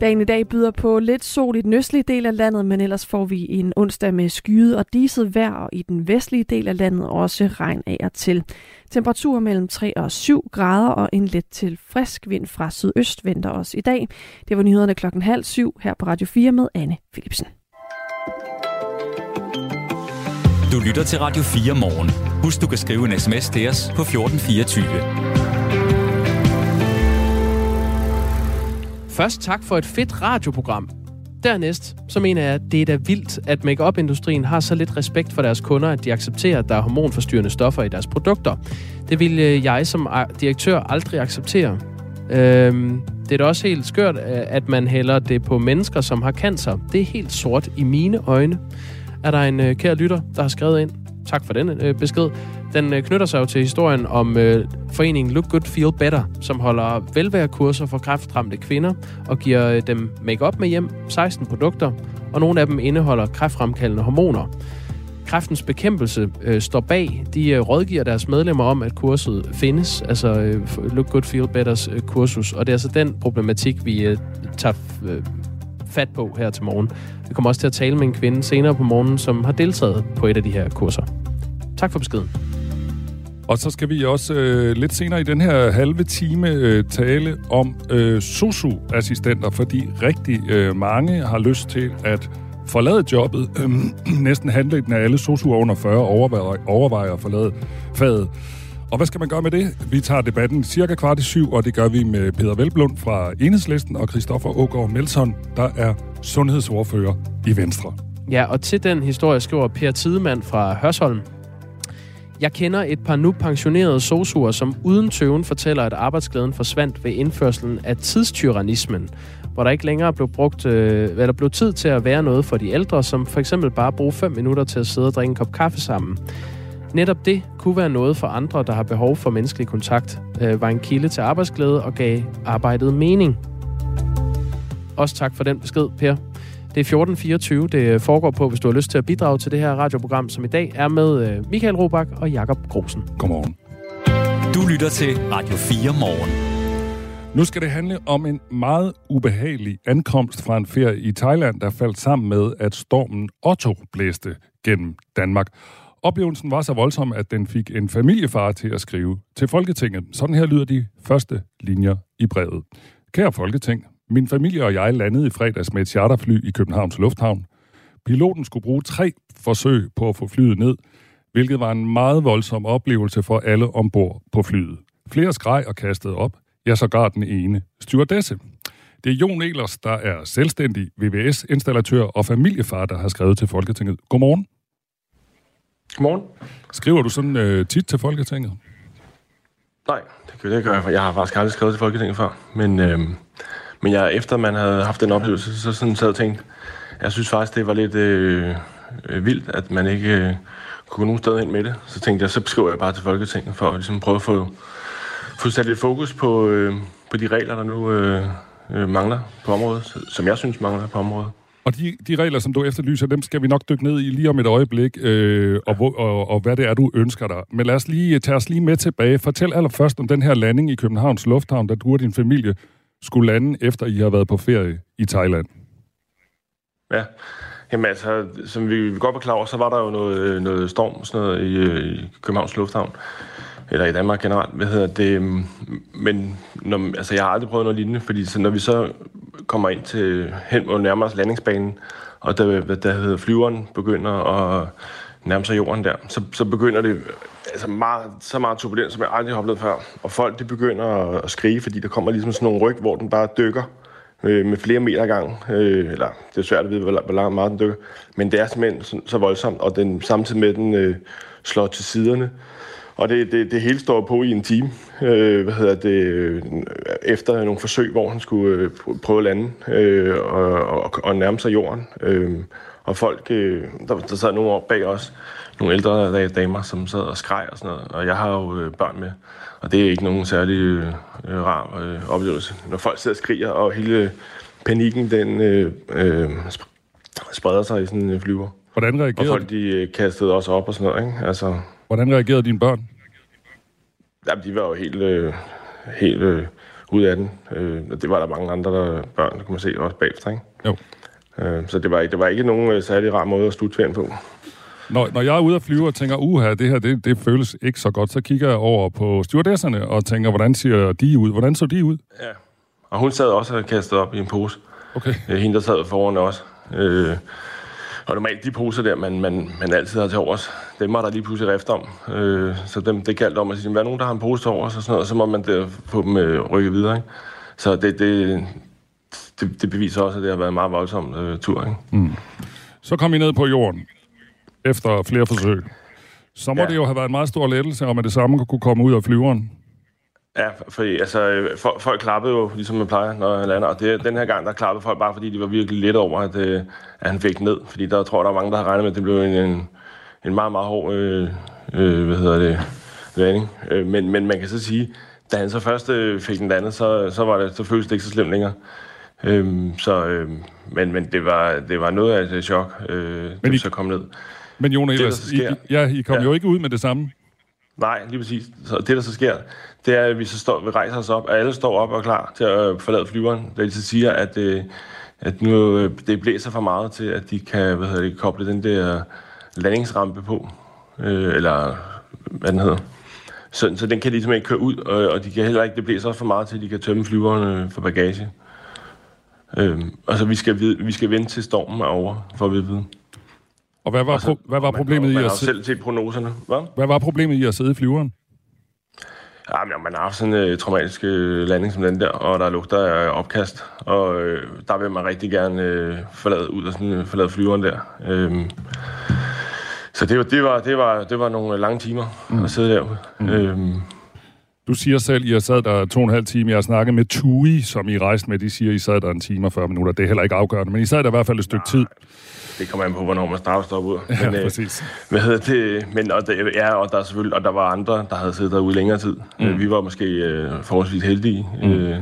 Dagen i dag byder på lidt sol i den østlige del af landet, men ellers får vi en onsdag med skyet og diset vejr, og i den vestlige del af landet også regn af og til. Temperatur mellem 3 og 7 grader og en let til frisk vind fra sydøst venter os i dag. Det var nyhederne klokken halv syv her på Radio 4 med Anne Philipsen. Du lytter til Radio 4 morgen. Husk, du kan skrive en sms til os på 1424. Først tak for et fedt radioprogram. Dernæst, så mener jeg, at det er da vildt, at makeup industrien har så lidt respekt for deres kunder, at de accepterer, at der er hormonforstyrrende stoffer i deres produkter. Det vil øh, jeg som direktør aldrig acceptere. Øhm, Det er da også helt skørt, øh, at man hælder det på mennesker, som har cancer. Det er helt sort i mine øjne. Er der en øh, kær lytter, der har skrevet ind? Tak for den øh, besked. Den øh, knytter sig jo til historien om øh, foreningen Look Good Feel Better, som holder velværekurser for kræftramte kvinder og giver øh, dem makeup med hjem, 16 produkter, og nogle af dem indeholder kræftfremkaldende hormoner. Kræftens Bekæmpelse øh, står bag. De øh, rådgiver deres medlemmer om, at kurset findes, altså øh, Look Good Feel Betters øh, kursus, og det er altså den problematik, vi øh, tager øh, fat på her til morgen. Vi kommer også til at tale med en kvinde senere på morgenen, som har deltaget på et af de her kurser. Tak for beskeden. Og så skal vi også øh, lidt senere i den her halve time øh, tale om øh, sosu-assistenter, fordi rigtig øh, mange har lyst til at forlade jobbet. Øh, næsten halvdelen af alle sosuer under 40 overvejer, overvejer at forlade faget. Og hvad skal man gøre med det? Vi tager debatten cirka kvart i syv, og det gør vi med Peter Velblund fra Enhedslisten og Christoffer Ågaard Melson, der er sundhedsordfører i Venstre. Ja, og til den historie skriver Per Tidemand fra Hørsholm. Jeg kender et par nu pensionerede sosuer, som uden tøven fortæller, at arbejdsglæden forsvandt ved indførselen af tidstyrannismen, hvor der ikke længere blev brugt, øh, eller blev tid til at være noget for de ældre, som for eksempel bare bruge 5 minutter til at sidde og drikke en kop kaffe sammen. Netop det kunne være noget for andre, der har behov for menneskelig kontakt, øh, var en kilde til arbejdsglæde og gav arbejdet mening. Også tak for den besked, Per. Det er 1424, det foregår på, hvis du har lyst til at bidrage til det her radioprogram, som i dag er med øh, Michael Robach og Jakob Grosen. Godmorgen. Du lytter til Radio 4 morgen. Nu skal det handle om en meget ubehagelig ankomst fra en ferie i Thailand, der faldt sammen med, at stormen Otto blæste gennem Danmark. Oplevelsen var så voldsom, at den fik en familiefar til at skrive til Folketinget. Sådan her lyder de første linjer i brevet. Kære Folketing, min familie og jeg landede i fredags med et charterfly i Københavns Lufthavn. Piloten skulle bruge tre forsøg på at få flyet ned, hvilket var en meget voldsom oplevelse for alle ombord på flyet. Flere skreg og kastede op, ja sågar den ene stewardesse. Det er Jon Elers, der er selvstændig VVS-installatør og familiefar, der har skrevet til Folketinget. Godmorgen. Godmorgen. Skriver du sådan øh, tit til Folketinget? Nej, det gør jeg. Jeg har faktisk aldrig skrevet til Folketinget før. Men, øh, men jeg, efter man havde haft den oplevelse, så sådan sad og tænkte, jeg synes faktisk, det var lidt øh, øh, vildt, at man ikke øh, kunne gå nogen steder ind med det. Så tænkte jeg, så beskriver jeg bare til Folketinget for at ligesom, prøve at få, få sat lidt fokus på, øh, på de regler, der nu øh, øh, mangler på området, som jeg synes mangler på området. Og de, de regler, som du efterlyser, dem skal vi nok dykke ned i lige om et øjeblik, øh, og, hvor, og, og hvad det er, du ønsker dig. Men lad os lige øh, tage os lige med tilbage. Fortæl allerførst om den her landing i Københavns Lufthavn, der du og din familie skulle lande, efter I har været på ferie i Thailand. Ja, Jamen altså, som vi godt var klar over, så var der jo noget, noget storm sådan noget i, øh, i Københavns Lufthavn. Eller i Danmark generelt, hvad hedder det. Men når, altså, jeg har aldrig prøvet noget lignende, fordi så, når vi så kommer ind til hen mod nærmer landingsbanen, og der, der hedder flyveren begynder at nærme sig jorden der, så, så begynder det altså meget, så meget turbulens, som jeg aldrig har oplevet før. Og folk de begynder at skrige, fordi der kommer ligesom sådan nogle ryg, hvor den bare dykker øh, med flere meter gang. Øh, eller det er svært at vide, hvor, hvor langt meget den dykker. Men det er simpelthen så, så voldsomt, og den, samtidig med, at den øh, slår til siderne. Og det, det, det hele står på i en time, øh, hvad hedder det, øh, efter nogle forsøg, hvor han skulle øh, prøve at lande øh, og, og, og nærme sig jorden. Øh, og folk, øh, der, der sad nogle år bag os, nogle ældre damer, som sad og skreg og sådan noget. Og jeg har jo øh, børn med, og det er ikke nogen særlig øh, rar øh, oplevelse. Når folk sidder og skriger, og hele panikken, den øh, øh, spreder sig i sådan en flyver. Hvordan reagerede Og folk, de øh, kastede også op og sådan noget, ikke? Altså, Hvordan reagerede dine børn? Jamen, de var jo helt, øh, helt øh, ude af den. Øh, det var der mange andre der, børn, der kunne man se også bagefter, ikke? Jo. Øh, så det var, ikke, det var ikke nogen øh, særlig rar måde at slutte ferien på. Når, når jeg er ude at flyve og tænker, uha, det her, det, det føles ikke så godt, så kigger jeg over på stewardesserne og tænker, hvordan ser de ud? Hvordan så de ud? Ja. Og hun sad også og kastede op i en pose. Okay. Øh, hende, der sad foran også. Øh, og normalt de poser der, man, man, man altid har til overs, dem var der lige pludselig rift om. Øh, så dem, det galt om at sige, hvad er nogen, der har en pose til overs og sådan noget, så må man der få dem øh, rykket videre. Ikke? Så det, det, det, det beviser også, at det har været en meget voldsom øh, tur. Ikke? Mm. Så kom I ned på jorden efter flere forsøg. Så må ja. Det jo have været en meget stor lettelse, om at det samme kunne komme ud af flyveren. Ja, fordi altså, folk, folk klappede jo, ligesom man plejer, når han lander. Og det, den her gang, der klappede folk bare, fordi de var virkelig lidt over, at, øh, at han fik ned. Fordi der tror jeg, der var mange, der har regnet med, at det blev en, en, en meget, meget hård øh, øh, hvad hedder det, landing. Øh, men, men man kan så sige, da han så først øh, fik den landet, så, så, var det, så føltes det ikke så slemt længere. Øhm, så, øh, men, men det var, det var noget af et chok, øh, men I, så kom ned. Men Jon Ehlers, I, ja, I kom ja. jo ikke ud med det samme. Nej, lige præcis. Så det, der så sker, det er, at vi så står, vi rejser os op, og alle står op og er klar til at forlade flyveren. Da de så siger, at, øh, at nu øh, det blæser for meget til, at de kan hvad hedder det, koble den der landingsrampe på, øh, eller hvad den hedder. Så, så den kan de simpelthen ikke køre ud, og, og de kan heller ikke, det blæser for meget til, at de kan tømme flyveren for bagage. Øh, altså, vi skal, vi skal vente til stormen er over, for at vide. Og hvad var, pro- hvad var problemet man, i at sidde... selv til prognoserne. Hvad? Hvad var problemet i at sidde i flyveren? Ja, men man har haft sådan en uh, traumatisk uh, landing som den der, og der lugter af uh, opkast, og uh, der vil man rigtig gerne uh, forlade ud af sådan, uh, forlade flyveren der. Uh, så det var, det, var, det, var, det var nogle lange timer mm. at sidde derude. Mm. Uh, du siger selv, I har sad der to og en halv time. Jeg har snakket med TUI, som I rejste med. De siger, at I sad der en time og 40 minutter. Det er heller ikke afgørende, men I sad der i hvert fald et stykke tid. Det kommer an på, hvornår man starter stop ud. Men, ja, præcis. Hvad hedder det? Men, og, det, ja, og der, er selvfølgelig, og der var andre, der havde siddet derude længere tid. Mm. Vi var måske øh, forholdsvis heldige. Mm. Øh,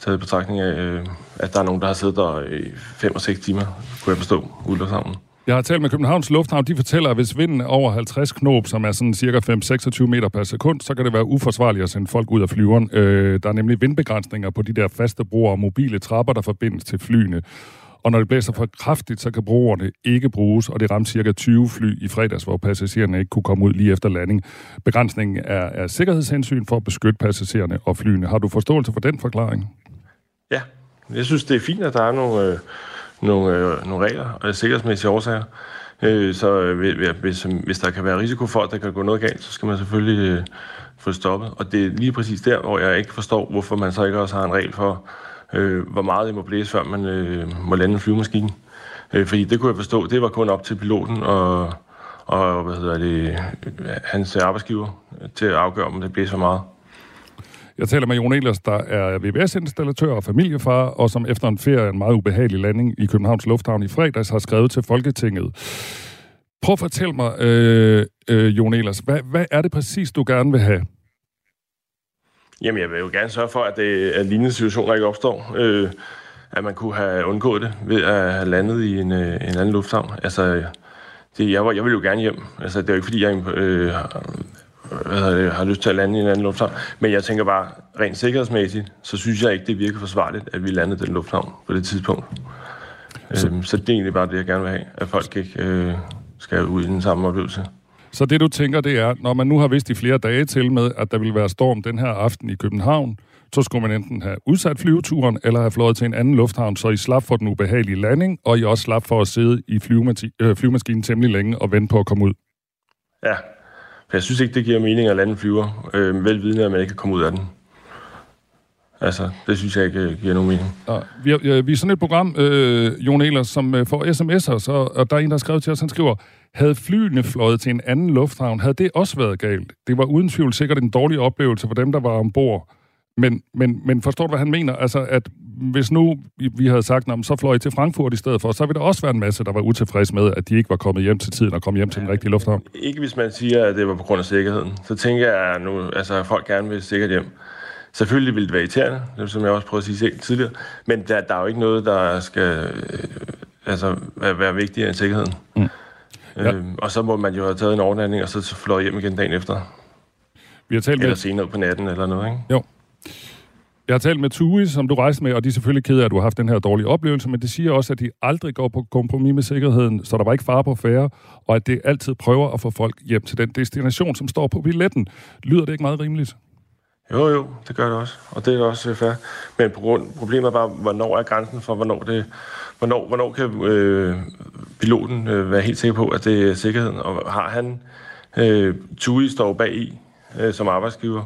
taget i betragtning af, øh, at der er nogen, der har siddet der i 5 og 6 timer, kunne jeg forstå, sammen. Jeg har talt med Københavns Lufthavn. De fortæller, at hvis vinden er over 50 knop, som er sådan cirka 5-26 meter per sekund, så kan det være uforsvarligt at sende folk ud af flyveren. Øh, der er nemlig vindbegrænsninger på de der faste broer og mobile trapper, der forbindes til flyene. Og når det blæser for kraftigt, så kan broerne ikke bruges, og det ramte cirka 20 fly i fredags, hvor passagererne ikke kunne komme ud lige efter landing. Begrænsningen er, er sikkerhedshensyn for at beskytte passagererne og flyene. Har du forståelse for den forklaring? Ja, jeg synes, det er fint, at der er nogle, øh, nogle, øh, nogle regler og sikkerhedsmæssige årsager. Øh, så øh, hvis, hvis der kan være risiko for, at der kan gå noget galt, så skal man selvfølgelig øh, få stoppet. Og det er lige præcis der, hvor jeg ikke forstår, hvorfor man så ikke også har en regel for, øh, hvor meget det må blæse, før man øh, må lande en flyvemaskine. Øh, fordi det kunne jeg forstå, det var kun op til piloten og, og hvad hedder det, øh, hans arbejdsgiver til at afgøre, om det blæser for meget. Jeg taler med Jon Elias, der er VVS-installatør og familiefar, og som efter en ferie, en meget ubehagelig landing i Københavns Lufthavn i fredags, har skrevet til Folketinget. Prøv at fortæl mig, øh, øh, Jon Elias, hvad, hvad er det præcis, du gerne vil have? Jamen, jeg vil jo gerne sørge for, at, det, at lignende situationer ikke opstår. Øh, at man kunne have undgået det ved at have landet i en, øh, en anden lufthavn. Altså, det, jeg, jeg vil jo gerne hjem. Altså, det er jo ikke, fordi jeg øh, hvad det, har lyst til at lande i en anden lufthavn. Men jeg tænker bare, rent sikkerhedsmæssigt, så synes jeg ikke, det virker forsvarligt, at vi landede den lufthavn på det tidspunkt. Så, øhm, så det er egentlig bare det, jeg gerne vil have, at folk ikke øh, skal ud i den samme oplevelse. Så det du tænker, det er, når man nu har vidst i flere dage til med, at der vil være storm den her aften i København, så skulle man enten have udsat flyveturen, eller have flået til en anden lufthavn, så I slap for den ubehagelige landing, og I også slap for at sidde i øh, flyvemaskinen temmelig længe og vente på at komme ud. Ja, for jeg synes ikke, det giver mening at lande flyver, øh, velvidende, at man ikke kan komme ud af den. Altså, det synes jeg ikke øh, giver nogen mening. Ja, vi, er, vi er sådan et program, øh, Jon Ehlers, som øh, får sms'er, så, og der er en, der har skrevet til os, han skriver, havde flyene fløjet til en anden lufthavn, havde det også været galt. Det var uden tvivl sikkert en dårlig oplevelse for dem, der var ombord. Men, men, men forstår du, hvad han mener? Altså, at hvis nu vi havde sagt, at så fløj I til Frankfurt i stedet for, så ville der også være en masse, der var utilfredse med, at de ikke var kommet hjem til tiden og kom hjem til den rigtige lufthavn. Ikke hvis man siger, at det var på grund af sikkerheden. Så tænker jeg, nu, altså, at folk gerne vil sikkert hjem. Selvfølgelig vil det være irriterende, som jeg også prøvede at sige tidligere, men der, der er jo ikke noget, der skal øh, altså, være, være vigtigere end sikkerheden. Mm. Ja. Øhm, og så må man jo have taget en overnatning, og så fløje hjem igen dagen efter. Vi har talt eller med... senere på natten, eller noget, ikke? Jo. Jeg har talt med Tui, som du rejste med, og de er selvfølgelig kede af, at du har haft den her dårlige oplevelse, men det siger også, at de aldrig går på kompromis med sikkerheden, så der var ikke fare på færre, og at det altid prøver at få folk hjem til den destination, som står på billetten. Lyder det ikke meget rimeligt? Jo, jo, det gør det også, og det er også øh, fair. Men problemet er bare, hvornår er grænsen for, hvornår det... Hvornår, hvornår kan øh, piloten øh, være helt sikker på, at det er sikkerheden? Og har han... Øh, TUI står bag i øh, som arbejdsgiver,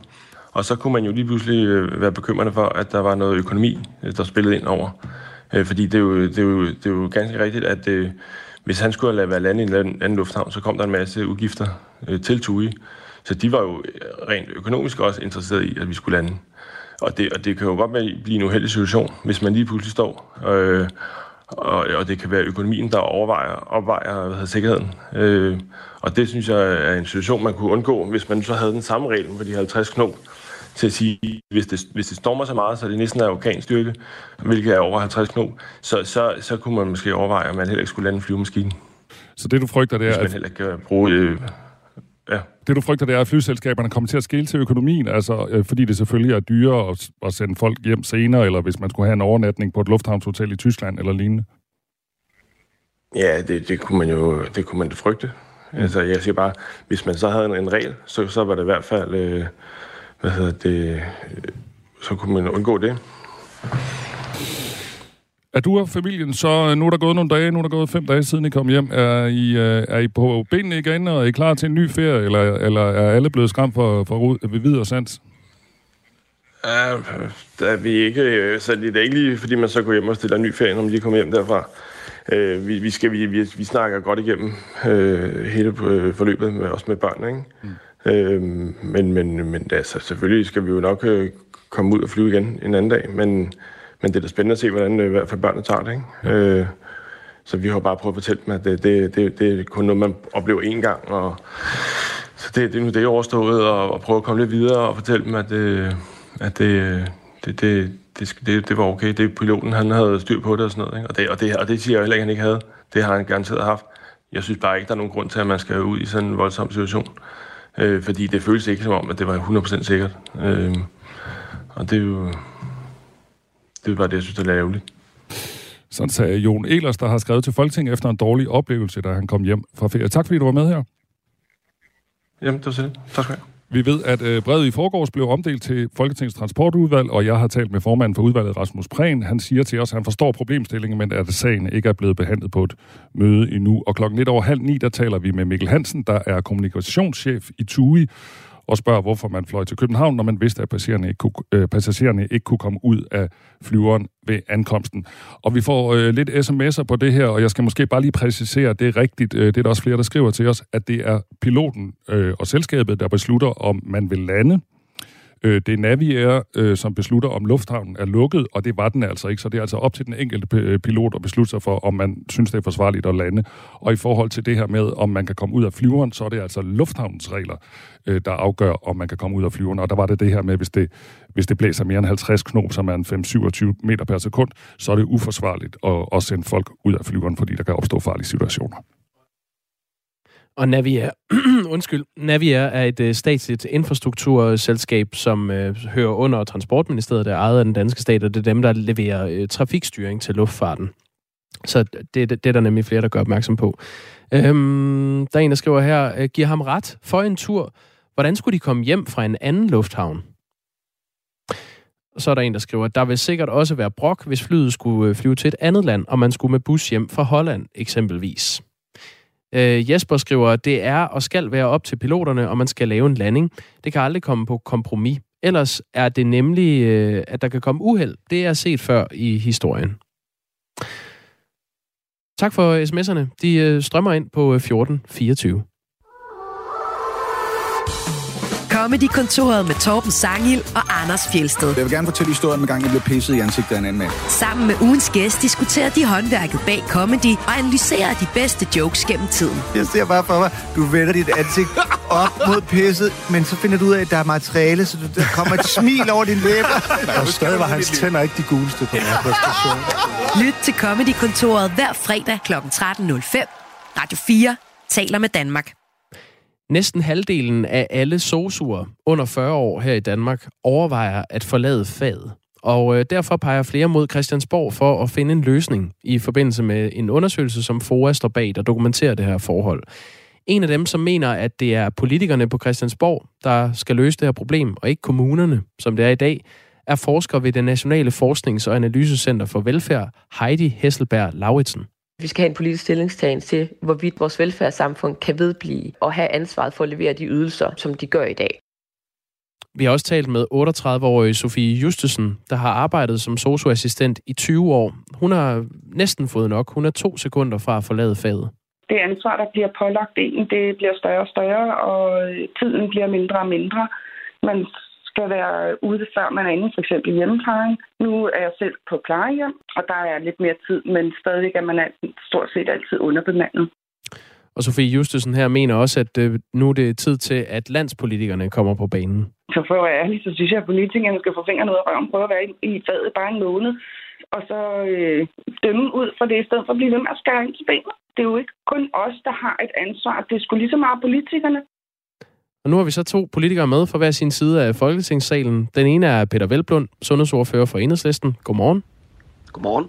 og så kunne man jo lige pludselig øh, være bekymrende for, at der var noget økonomi, øh, der spillede ind over. Øh, fordi det er, jo, det, er jo, det er jo ganske rigtigt, at øh, hvis han skulle have været landet i en anden lufthavn, så kom der en masse udgifter øh, til TUI, så de var jo rent økonomisk også interesseret i, at vi skulle lande. Og det, og det kan jo godt blive en uheldig situation, hvis man lige pludselig står, øh, og, og det kan være økonomien, der overvejer, opvejer hvad hedder, sikkerheden. Øh, og det synes jeg er en situation, man kunne undgå, hvis man så havde den samme regel for de 50 knop, til at sige, hvis det, hvis det stormer så meget, så det næsten er orkanstyrke, hvilket er over 50 knop, så, så, så kunne man måske overveje, at man heller ikke skulle lande en flyvemaskine. Så det du frygter, det er... Hvis man heller ikke kan bruge... Øh, ja. Det du frygter, det er, at flyselskaberne kommer til at skille til økonomien, altså øh, fordi det selvfølgelig er dyrere at, at sende folk hjem senere, eller hvis man skulle have en overnatning på et lufthavnshotel i Tyskland eller lignende? Ja, det, det kunne man jo det kunne man frygte. Mm. Altså, jeg siger bare, hvis man så havde en, en regel, så, så var det i hvert fald, øh, hvad hedder det, øh, så kunne man undgå det. Er du og familien så, nu er der gået nogle dage, nu er der gået fem dage siden I kom hjem, er I, øh, er I på benene igen, og er I klar til en ny ferie, eller, eller er alle blevet skræmt for, for ved videre sans? Ja, der er vi ikke, øh, så det er ikke lige, fordi man så går hjem og stiller en ny ferie, når man lige kommer hjem derfra. Øh, vi, vi, skal, vi, vi, vi snakker godt igennem øh, hele øh, forløbet, med, også med børn, ikke? Mm. Øh, men men, men altså, selvfølgelig skal vi jo nok øh, komme ud og flyve igen en anden dag, men, men det er da spændende at se, hvordan øh, i hvert fald børnene tager det, ikke? Øh, så vi har bare prøvet at fortælle dem, at det, det, det, det er kun noget, man oplever én gang, og så det, det er nu det er overstået, og, og prøve at komme lidt videre og fortælle dem, at, øh, at det, det, det, det, det, det var okay. Det piloten, han havde styr på det og sådan noget. Ikke? Og, det, og, det, og det siger jeg heller ikke, han ikke havde. Det har han garanteret haft. Jeg synes bare ikke, der er nogen grund til, at man skal ud i sådan en voldsom situation. Øh, fordi det føles ikke som om, at det var 100% sikkert. Øh, og det er jo... Det bare det, jeg synes, det er ærgerligt. Sådan sagde Jon Elers, der har skrevet til Folketinget efter en dårlig oplevelse, da han kom hjem fra ferie. Tak fordi du var med her. Jamen, det var så Tak skal du have. Vi ved, at øh, brevet i forgårs blev omdelt til Folketingets transportudvalg, og jeg har talt med formanden for udvalget, Rasmus Prehn. Han siger til os, at han forstår problemstillingen, men at sagen ikke er blevet behandlet på et møde endnu. Og klokken lidt over halv ni, der taler vi med Mikkel Hansen, der er kommunikationschef i TUI, og spørger, hvorfor man fløj til København, når man vidste, at passagererne ikke kunne, øh, passagererne ikke kunne komme ud af flyveren ved ankomsten. Og vi får øh, lidt sms'er på det her, og jeg skal måske bare lige præcisere, at det er rigtigt, øh, det er der også flere, der skriver til os, at det er piloten øh, og selskabet, der beslutter, om man vil lande Øh, det er Naviair, øh, som beslutter, om lufthavnen er lukket, og det var den altså ikke. Så det er altså op til den enkelte øh, pilot at beslutte sig for, om man synes, det er forsvarligt at lande. Og i forhold til det her med, om man kan komme ud af flyveren, så er det altså lufthavnens regler, øh, der afgør, om man kan komme ud af flyveren. Og der var det det her med, hvis det, hvis det blæser mere end 50 knop, som er en 5-27 meter per sekund, så er det uforsvarligt at, at sende folk ud af flyveren, fordi der kan opstå farlige situationer. Og Naviair, undskyld, Naviair er et øh, statsligt infrastrukturselskab, som øh, hører under Transportministeriet, der er ejet af den danske stat, og det er dem, der leverer øh, trafikstyring til luftfarten. Så det, det, det er der nemlig flere, der gør opmærksom på. Øhm, der er en, der skriver her, øh, giver ham ret for en tur. Hvordan skulle de komme hjem fra en anden lufthavn? Så er der en, der skriver, at der vil sikkert også være brok, hvis flyet skulle øh, flyve til et andet land, og man skulle med bus hjem fra Holland eksempelvis. Øh, Jesper skriver, at det er og skal være op til piloterne, og man skal lave en landing. Det kan aldrig komme på kompromis. Ellers er det nemlig, øh, at der kan komme uheld. Det er set før i historien. Tak for sms'erne. De øh, strømmer ind på øh, 1424. Comedy-kontoret med Torben Sangil og Anders Fjelsted. Jeg vil gerne fortælle historien med gang, jeg blev pisset i ansigtet af en anden mand. Sammen med ugens gæst diskuterer de håndværket bag comedy og analyserer de bedste jokes gennem tiden. Jeg ser bare for mig, du vender dit ansigt op mod pisset, men så finder du ud af, at der er materiale, så der kommer et smil over din læber. Og stadig var hans tænder ikke de guleste på den her præstation. Lyt til Comedy-kontoret hver fredag kl. 13.05. Radio 4 taler med Danmark. Næsten halvdelen af alle sosuer under 40 år her i Danmark overvejer at forlade faget. Og øh, derfor peger flere mod Christiansborg for at finde en løsning i forbindelse med en undersøgelse, som FOA står bag, der dokumenterer det her forhold. En af dem, som mener, at det er politikerne på Christiansborg, der skal løse det her problem, og ikke kommunerne, som det er i dag, er forsker ved det Nationale Forsknings- og Analysecenter for Velfærd, Heidi Hesselberg Lauritsen. Vi skal have en politisk stillingstagen til, hvorvidt vores velfærdssamfund kan vedblive og have ansvaret for at levere de ydelser, som de gør i dag. Vi har også talt med 38-årige Sofie Justesen, der har arbejdet som socioassistent i 20 år. Hun har næsten fået nok. Hun er to sekunder fra at forlade faget. det ansvar, der bliver pålagt en, det bliver større og større, og tiden bliver mindre og mindre. Man skal være ude, før man er inde, for eksempel i hjemmeplejen. Nu er jeg selv på plejehjem, og der er lidt mere tid, men stadigvæk er man stort set altid underbemandet. Og Sofie Justesen her mener også, at øh, nu er det tid til, at landspolitikerne kommer på banen. Så for at være ærlig, så synes jeg, at politikerne skal få fingrene ud af røven, prøve at være i fadet bare en måned, og så øh, dømme ud fra det, i stedet for at blive ved med at skære ind til benet. Det er jo ikke kun os, der har et ansvar. Det sgu lige så meget politikerne. Og nu har vi så to politikere med fra hver sin side af Folketingssalen. Den ene er Peter Velblund, sundhedsordfører for Enhedslisten. Godmorgen. Godmorgen.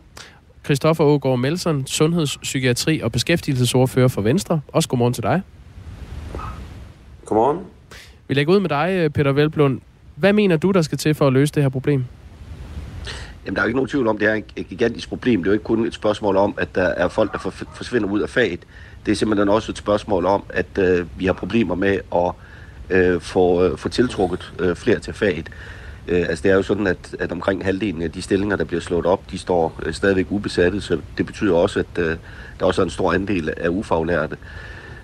Christoffer Ågaard Melson, sundhedspsykiatri og beskæftigelsesordfører for Venstre. Også godmorgen til dig. Godmorgen. Vi lægger ud med dig, Peter Velblund. Hvad mener du, der skal til for at løse det her problem? Jamen, der er jo ikke nogen tvivl om, det er et gigantisk problem. Det er jo ikke kun et spørgsmål om, at der er folk, der forsvinder ud af faget. Det er simpelthen også et spørgsmål om, at øh, vi har problemer med at øh, får, øh, får tiltrukket øh, flere til faget. Øh, altså det er jo sådan, at, at omkring halvdelen af de stillinger, der bliver slået op, de står øh, stadigvæk ubesatte, så det betyder også, at øh, der også er en stor andel af ufaglærte.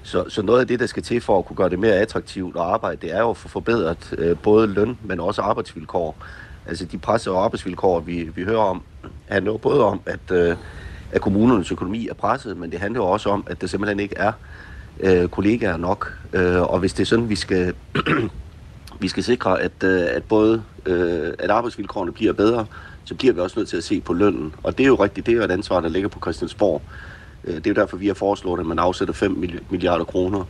Så, så noget af det, der skal til for at kunne gøre det mere attraktivt at arbejde, det er jo at få forbedret øh, både løn, men også arbejdsvilkår. Altså de pressede arbejdsvilkår, vi, vi hører om, handler jo både om, at, øh, at kommunernes økonomi er presset, men det handler jo også om, at der simpelthen ikke er øh, kollegaer nok. Øh, og hvis det er sådan, vi skal, vi skal sikre, at, øh, at både øh, at arbejdsvilkårene bliver bedre, så bliver vi også nødt til at se på lønnen. Og det er jo rigtigt, det er jo et ansvar, der ligger på Christiansborg. Øh, det er jo derfor, vi har foreslået, at man afsætter 5 milliarder kroner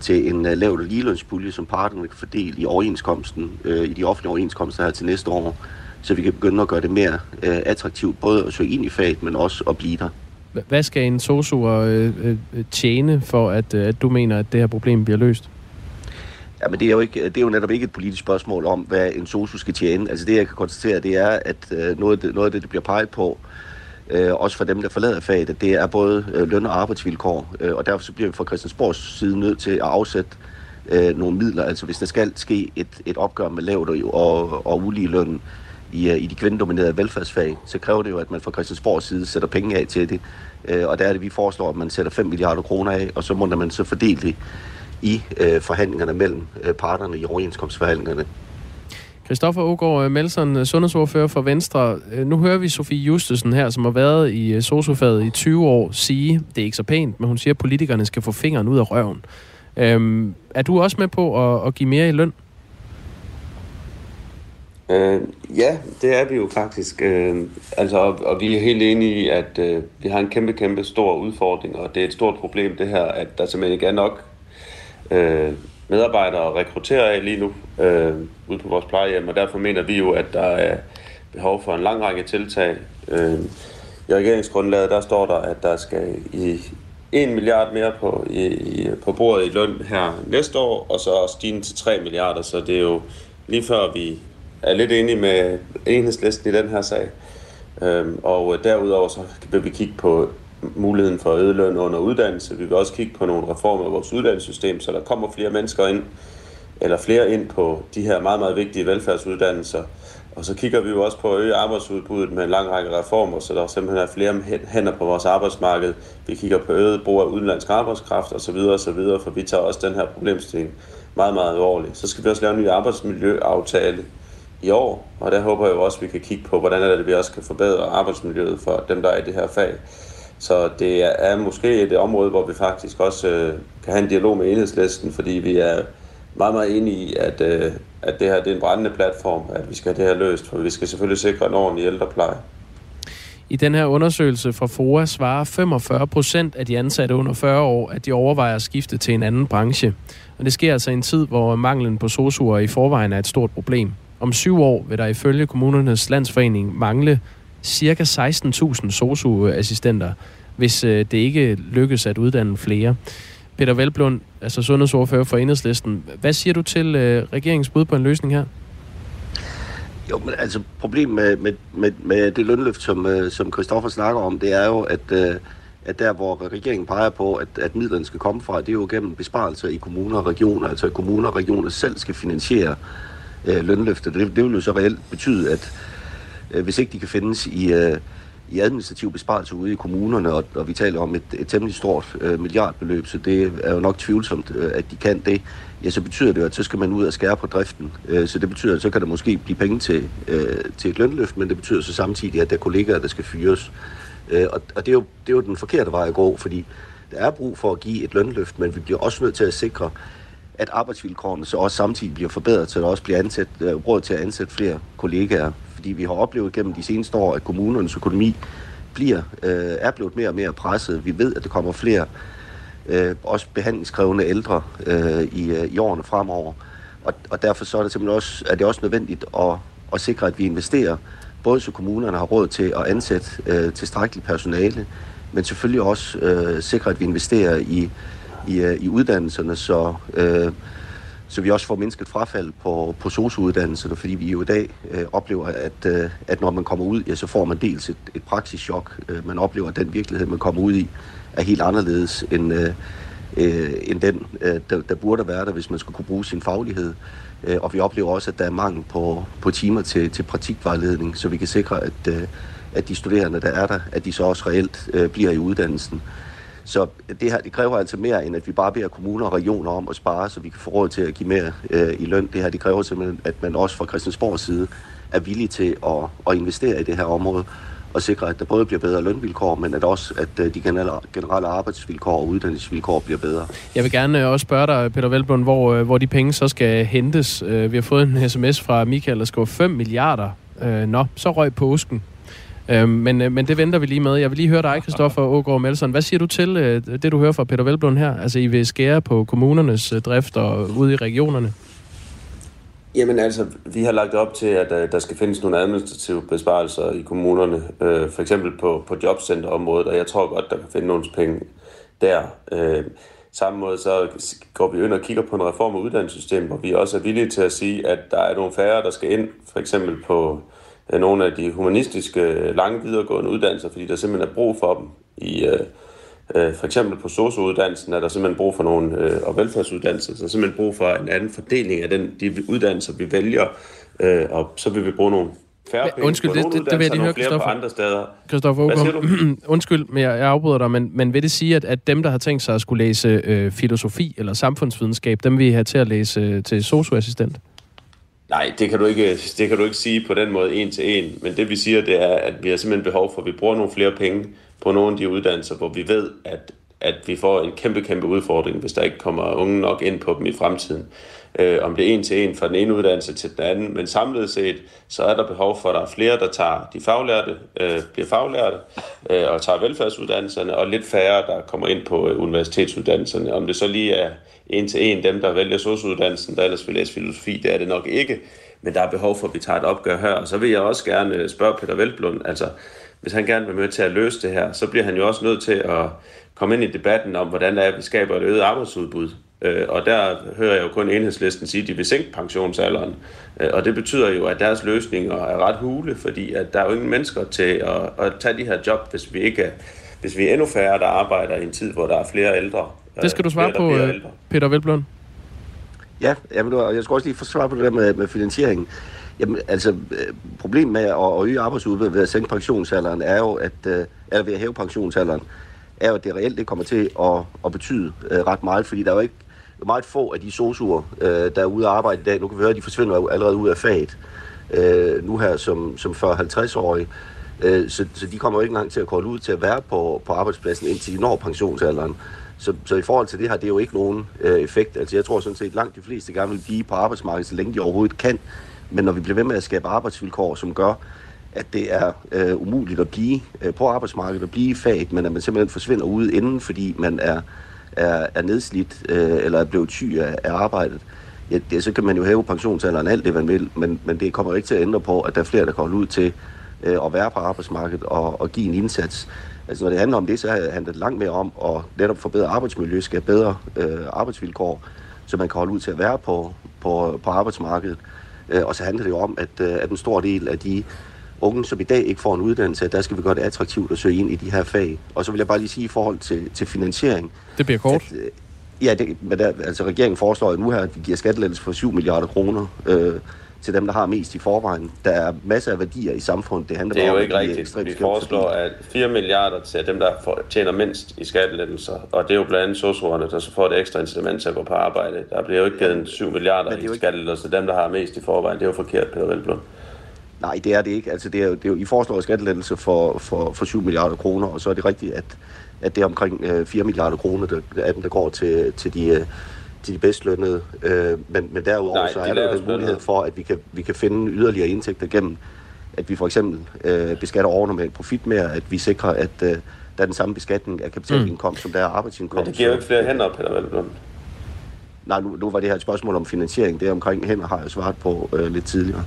til en øh, uh, lavt ligelønspulje, som parterne kan fordele i overenskomsten, øh, i de offentlige overenskomster her til næste år, så vi kan begynde at gøre det mere øh, attraktivt, både at søge ind i faget, men også at blive der. Hvad skal en sosu øh, øh, øh, tjene for, at, øh, at du mener, at det her problem bliver løst? Ja, men det er, jo ikke, det er jo netop ikke et politisk spørgsmål om, hvad en sosu skal tjene. Altså det, jeg kan konstatere, det er, at øh, noget, af det, noget af det, der bliver peget på, øh, også for dem, der forlader faget, at det er både øh, løn- og arbejdsvilkår, øh, og derfor så bliver vi fra Christiansborgs side nødt til at afsætte øh, nogle midler. Altså hvis der skal ske et, et opgør med lavt og, og ulige løn i, øh, i de kvindedominerede velfærdsfag, så kræver det jo, at man fra Christiansborgs side sætter penge af til det. Øh, og der er det, vi foreslår, at man sætter 5 milliarder kroner af, og så må man så fordele det i øh, forhandlingerne mellem øh, parterne i overenskomstforhandlingerne. Christoffer Ågaard øh, Melsen, øh, sundhedsordfører for Venstre. Nu hører vi Sofie Justesen her, som har været i sociofaget i 20 år, sige, det er ikke så pænt, men hun siger, at politikerne skal få fingeren ud af røven. Øhm, er du også med på at, at give mere i løn? Øh, ja, det er vi jo faktisk. Øh, altså, og, og vi er helt enige i, at øh, vi har en kæmpe, kæmpe stor udfordring, og det er et stort problem det her, at der simpelthen ikke er nok øh, medarbejdere at rekruttere af lige nu øh, ude på vores plejehjem, og derfor mener vi jo, at der er behov for en lang række tiltag. Øh, I regeringsgrundlaget der står der, at der skal i 1 milliard mere på, i, i, på bordet i løn her næste år, og så stigende til 3 milliarder, så det er jo lige før vi er lidt enige med enhedslisten i den her sag. Øhm, og øh, derudover så vil vi kigge på muligheden for ødeløn under uddannelse. Vi vil også kigge på nogle reformer af vores uddannelsessystem, så der kommer flere mennesker ind, eller flere ind på de her meget, meget vigtige velfærdsuddannelser. Og så kigger vi jo også på at øge arbejdsudbuddet med en lang række reformer, så der simpelthen er flere hænder på vores arbejdsmarked. Vi kigger på øget brug af udenlandsk arbejdskraft osv. osv., for vi tager også den her problemstilling meget, meget alvorligt. Så skal vi også lave en ny arbejdsmiljøaftale i år, og der håber jeg jo også, at vi kan kigge på, hvordan er det, at vi også kan forbedre arbejdsmiljøet for dem, der er i det her fag. Så det er måske et område, hvor vi faktisk også øh, kan have en dialog med enhedslisten, fordi vi er meget, meget enige i, at, øh, at det her det er en brændende platform, at vi skal have det her løst, for vi skal selvfølgelig sikre en ordentlig ældrepleje. I den her undersøgelse fra FOA svarer 45 procent af de ansatte under 40 år, at de overvejer at skifte til en anden branche. Og det sker altså i en tid, hvor manglen på sosuer i forvejen er et stort problem. Om syv år vil der ifølge kommunernes landsforening mangle cirka 16.000 sosu-assistenter, hvis øh, det ikke lykkes at uddanne flere. Peter Velblund, altså sundhedsordfører for Enhedslisten. Hvad siger du til øh, regeringens bud på en løsning her? Jo, men altså problemet med, med, med, med det lønløft, som, øh, som Christoffer snakker om, det er jo, at, øh, at der, hvor regeringen peger på, at, at midlerne skal komme fra, det er jo gennem besparelser i kommuner og regioner. Altså at kommuner og regioner selv skal finansiere øh, Øh, lønløftet. Det, det vil jo så reelt betyde, at øh, hvis ikke de kan findes i, øh, i administrative besparelser ude i kommunerne, og, og vi taler om et, et temmelig stort øh, milliardbeløb, så det er jo nok tvivlsomt, øh, at de kan det. Ja, så betyder det jo, at så skal man ud og skære på driften. Øh, så det betyder, at så kan der måske blive penge til, øh, til et lønløft, men det betyder så samtidig, at der er kollegaer, der skal fyres. Øh, og og det, er jo, det er jo den forkerte vej at gå, fordi der er brug for at give et lønløft, men vi bliver også nødt til at sikre, at arbejdsvilkårene så også samtidig bliver forbedret, så der også bliver ansat, øh, råd til at ansætte flere kollegaer. Fordi vi har oplevet gennem de seneste år, at kommunernes økonomi bliver, øh, er blevet mere og mere presset. Vi ved, at der kommer flere øh, også behandlingskrævende ældre øh, i, øh, i årene fremover. Og, og derfor så er det simpelthen også, er det også nødvendigt at, at sikre, at vi investerer, både så kommunerne har råd til at ansætte øh, tilstrækkeligt personale, men selvfølgelig også øh, sikre, at vi investerer i, i, øh, i uddannelserne, så, øh, så vi også får mindsket frafald på, på sosuuddannelserne, fordi vi jo i dag øh, oplever, at, øh, at når man kommer ud, ja, så får man dels et, et praksischok. Øh, man oplever, at den virkelighed, man kommer ud i, er helt anderledes end, øh, øh, end den, øh, der, der burde være der, hvis man skulle kunne bruge sin faglighed. Øh, og vi oplever også, at der er mangel på, på timer til, til praktikvejledning, så vi kan sikre, at, øh, at de studerende, der er der, at de så også reelt øh, bliver i uddannelsen. Så det her det kræver altså mere, end at vi bare beder kommuner og regioner om at spare, så vi kan få råd til at give mere øh, i løn. Det her det kræver simpelthen, at man også fra Christiansborgs side er villig til at, at investere i det her område og sikre, at der både bliver bedre lønvilkår, men at også at øh, de generelle arbejdsvilkår og uddannelsesvilkår bliver bedre. Jeg vil gerne øh, også spørge dig, Peter Velblom, hvor, øh, hvor de penge så skal hentes. Vi har fået en sms fra Michael, der skriver 5 milliarder. Nå, så røg påsken. Øhm, men, øh, men det venter vi lige med. Jeg vil lige høre dig, Kristoffer Ågaard Melson. Hvad siger du til øh, det, du hører fra Peter Velblom her? Altså, I vil skære på kommunernes øh, drift og ude i regionerne? Jamen altså, vi har lagt op til, at der skal findes nogle administrative besparelser i kommunerne, for eksempel på, på jobcenterområdet, og jeg tror godt, der kan finde nogle penge der. Samme måde så går vi ind og kigger på en reform af uddannelsessystemet, hvor vi også er villige til at sige, at der er nogle færre, der skal ind, for eksempel på nogle af de humanistiske lange videregående uddannelser, fordi der simpelthen er brug for dem i, uh, Øh, for eksempel på SOSU-uddannelsen er der simpelthen brug for nogle, øh, og velfærdsuddannelser, så er simpelthen brug for en anden fordeling af den, de uddannelser, vi vælger, øh, og så vil vi bruge nogle færre penge Undskyld, på det, det, det vil jeg lige høre, Christoffer. andre steder. Christoffer Ågaard, undskyld, men jeg, jeg afbryder dig, men, men vil det sige, at, at dem, der har tænkt sig at skulle læse øh, filosofi eller samfundsvidenskab, dem vil I have til at læse øh, til SOSU-assistent? Nej, det kan, du ikke, det kan du ikke sige på den måde en til en, men det vi siger, det er, at vi har simpelthen behov for, at vi bruger nogle flere penge på nogle af de uddannelser, hvor vi ved, at, at vi får en kæmpe, kæmpe udfordring, hvis der ikke kommer unge nok ind på dem i fremtiden. Øh, om det er en til en fra den ene uddannelse til den anden, men samlet set, så er der behov for, at der er flere, der tager de faglærte, øh, bliver faglærte øh, og tager velfærdsuddannelserne, og lidt færre, der kommer ind på øh, universitetsuddannelserne. Om det så lige er en til en, dem der vælger sosuddannelsen, der ellers vil læse filosofi, det er det nok ikke, men der er behov for, at vi tager et opgør her. Og så vil jeg også gerne øh, spørge Peter Velblund, altså hvis han gerne vil med til at løse det her, så bliver han jo også nødt til at komme ind i debatten om, hvordan det er, at vi skaber et øget arbejdsudbud. Øh, og der hører jeg jo kun enhedslisten sige, at de vil sænke pensionsalderen. Øh, og det betyder jo, at deres løsninger er ret hule, fordi at der er jo ingen mennesker til at, at tage de her job, hvis vi ikke er, hvis vi er endnu færre, der arbejder i en tid, hvor der er flere ældre. Det skal du svare på, Peter Velblom. Ja, jamen, jeg skal også lige få svar på det der med, med finansieringen. Jamen, altså, øh, problemet med at, øge arbejdsudbuddet ved at sænke pensionsalderen er jo, at, øh, eller ved at hæve pensionsalderen, er jo, at det reelt det kommer til at, at betyde øh, ret meget, fordi der er jo ikke meget få af de sosuer, øh, der er ude at arbejde i dag. Nu kan vi høre, at de forsvinder jo allerede ud af faget, øh, nu her som, som 40-50-årige. Øh, så, så de kommer jo ikke engang til at kolde ud til at være på, på arbejdspladsen, indtil de når pensionsalderen. Så, så i forhold til det her, det er jo ikke nogen øh, effekt. Altså jeg tror sådan set, langt de fleste gerne vil blive på arbejdsmarkedet, så længe de overhovedet kan. Men når vi bliver ved med at skabe arbejdsvilkår, som gør, at det er øh, umuligt at blive øh, på arbejdsmarkedet og blive i faget, men at man simpelthen forsvinder ude inden, fordi man er, er, er nedslidt øh, eller er blevet syg af, af arbejdet, ja, det, så kan man jo hæve pensionsalderen alt det, man vil, men, men det kommer ikke til at ændre på, at der er flere, der kommer ud til øh, at være på arbejdsmarkedet og, og give en indsats. Altså når det handler om det, så handler det langt mere om at netop forbedre arbejdsmiljø, skabe bedre øh, arbejdsvilkår, så man kan holde ud til at være på, på, på arbejdsmarkedet. Øh, og så handler det jo om, at, øh, at en stor del af de unge, som i dag ikke får en uddannelse, der skal vi gøre det attraktivt at søge ind i de her fag. Og så vil jeg bare lige sige i forhold til, til finansiering. Det bliver kort. At, øh, ja, det, men der, altså regeringen foreslår jo nu her, at vi giver skattelettelse for 7 milliarder kroner øh, til dem, der har mest i forvejen. Der er masser af værdier i samfundet. Det handler Det er bare jo om, ikke rigtigt. Vi foreslår at 4 milliarder til dem, der får- tjener mindst i skattelettelser. Og det er jo blandt andet sosuerne, der så får det ekstra incitament til at gå på arbejde. Der bliver jo ikke givet en 7 milliarder i skattelettelser til dem, der har mest i forvejen. Det er jo forkert, Peter Velblom. Nej, det er det ikke. Altså, det er, jo- det er jo, I foreslår skattelettelse for, for, for 7 milliarder kroner, og så er det rigtigt, at, at det er omkring øh, 4 milliarder kroner, der, af dem, der går til, til de, øh, til de bedst lønnede. Øh, men, men derudover Nej, så de er der jo den mulighed for, at vi kan, vi kan finde yderligere indtægter gennem, at vi for eksempel øh, beskatter overnormal profit mere, at vi sikrer, at øh, der er den samme beskatning af kapitalindkomst, mm. som der er arbejdsindkomst. Men det giver jo ikke flere hænder, Peter Velblom. Nej, nu, nu var det her et spørgsmål om finansiering. Det omkring hænder har jeg svaret på øh, lidt tidligere.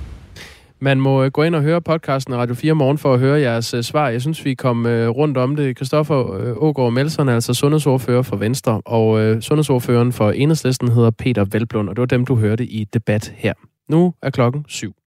Man må øh, gå ind og høre podcasten Radio 4 morgen for at høre jeres øh, svar. Jeg synes, vi kom øh, rundt om det. Kristoffer Ågaard Melsen er altså sundhedsordfører for Venstre, og sundhedsordføreren for Enhedslisten hedder Peter Velblund, og det var dem, du hørte i debat her. Nu er klokken syv.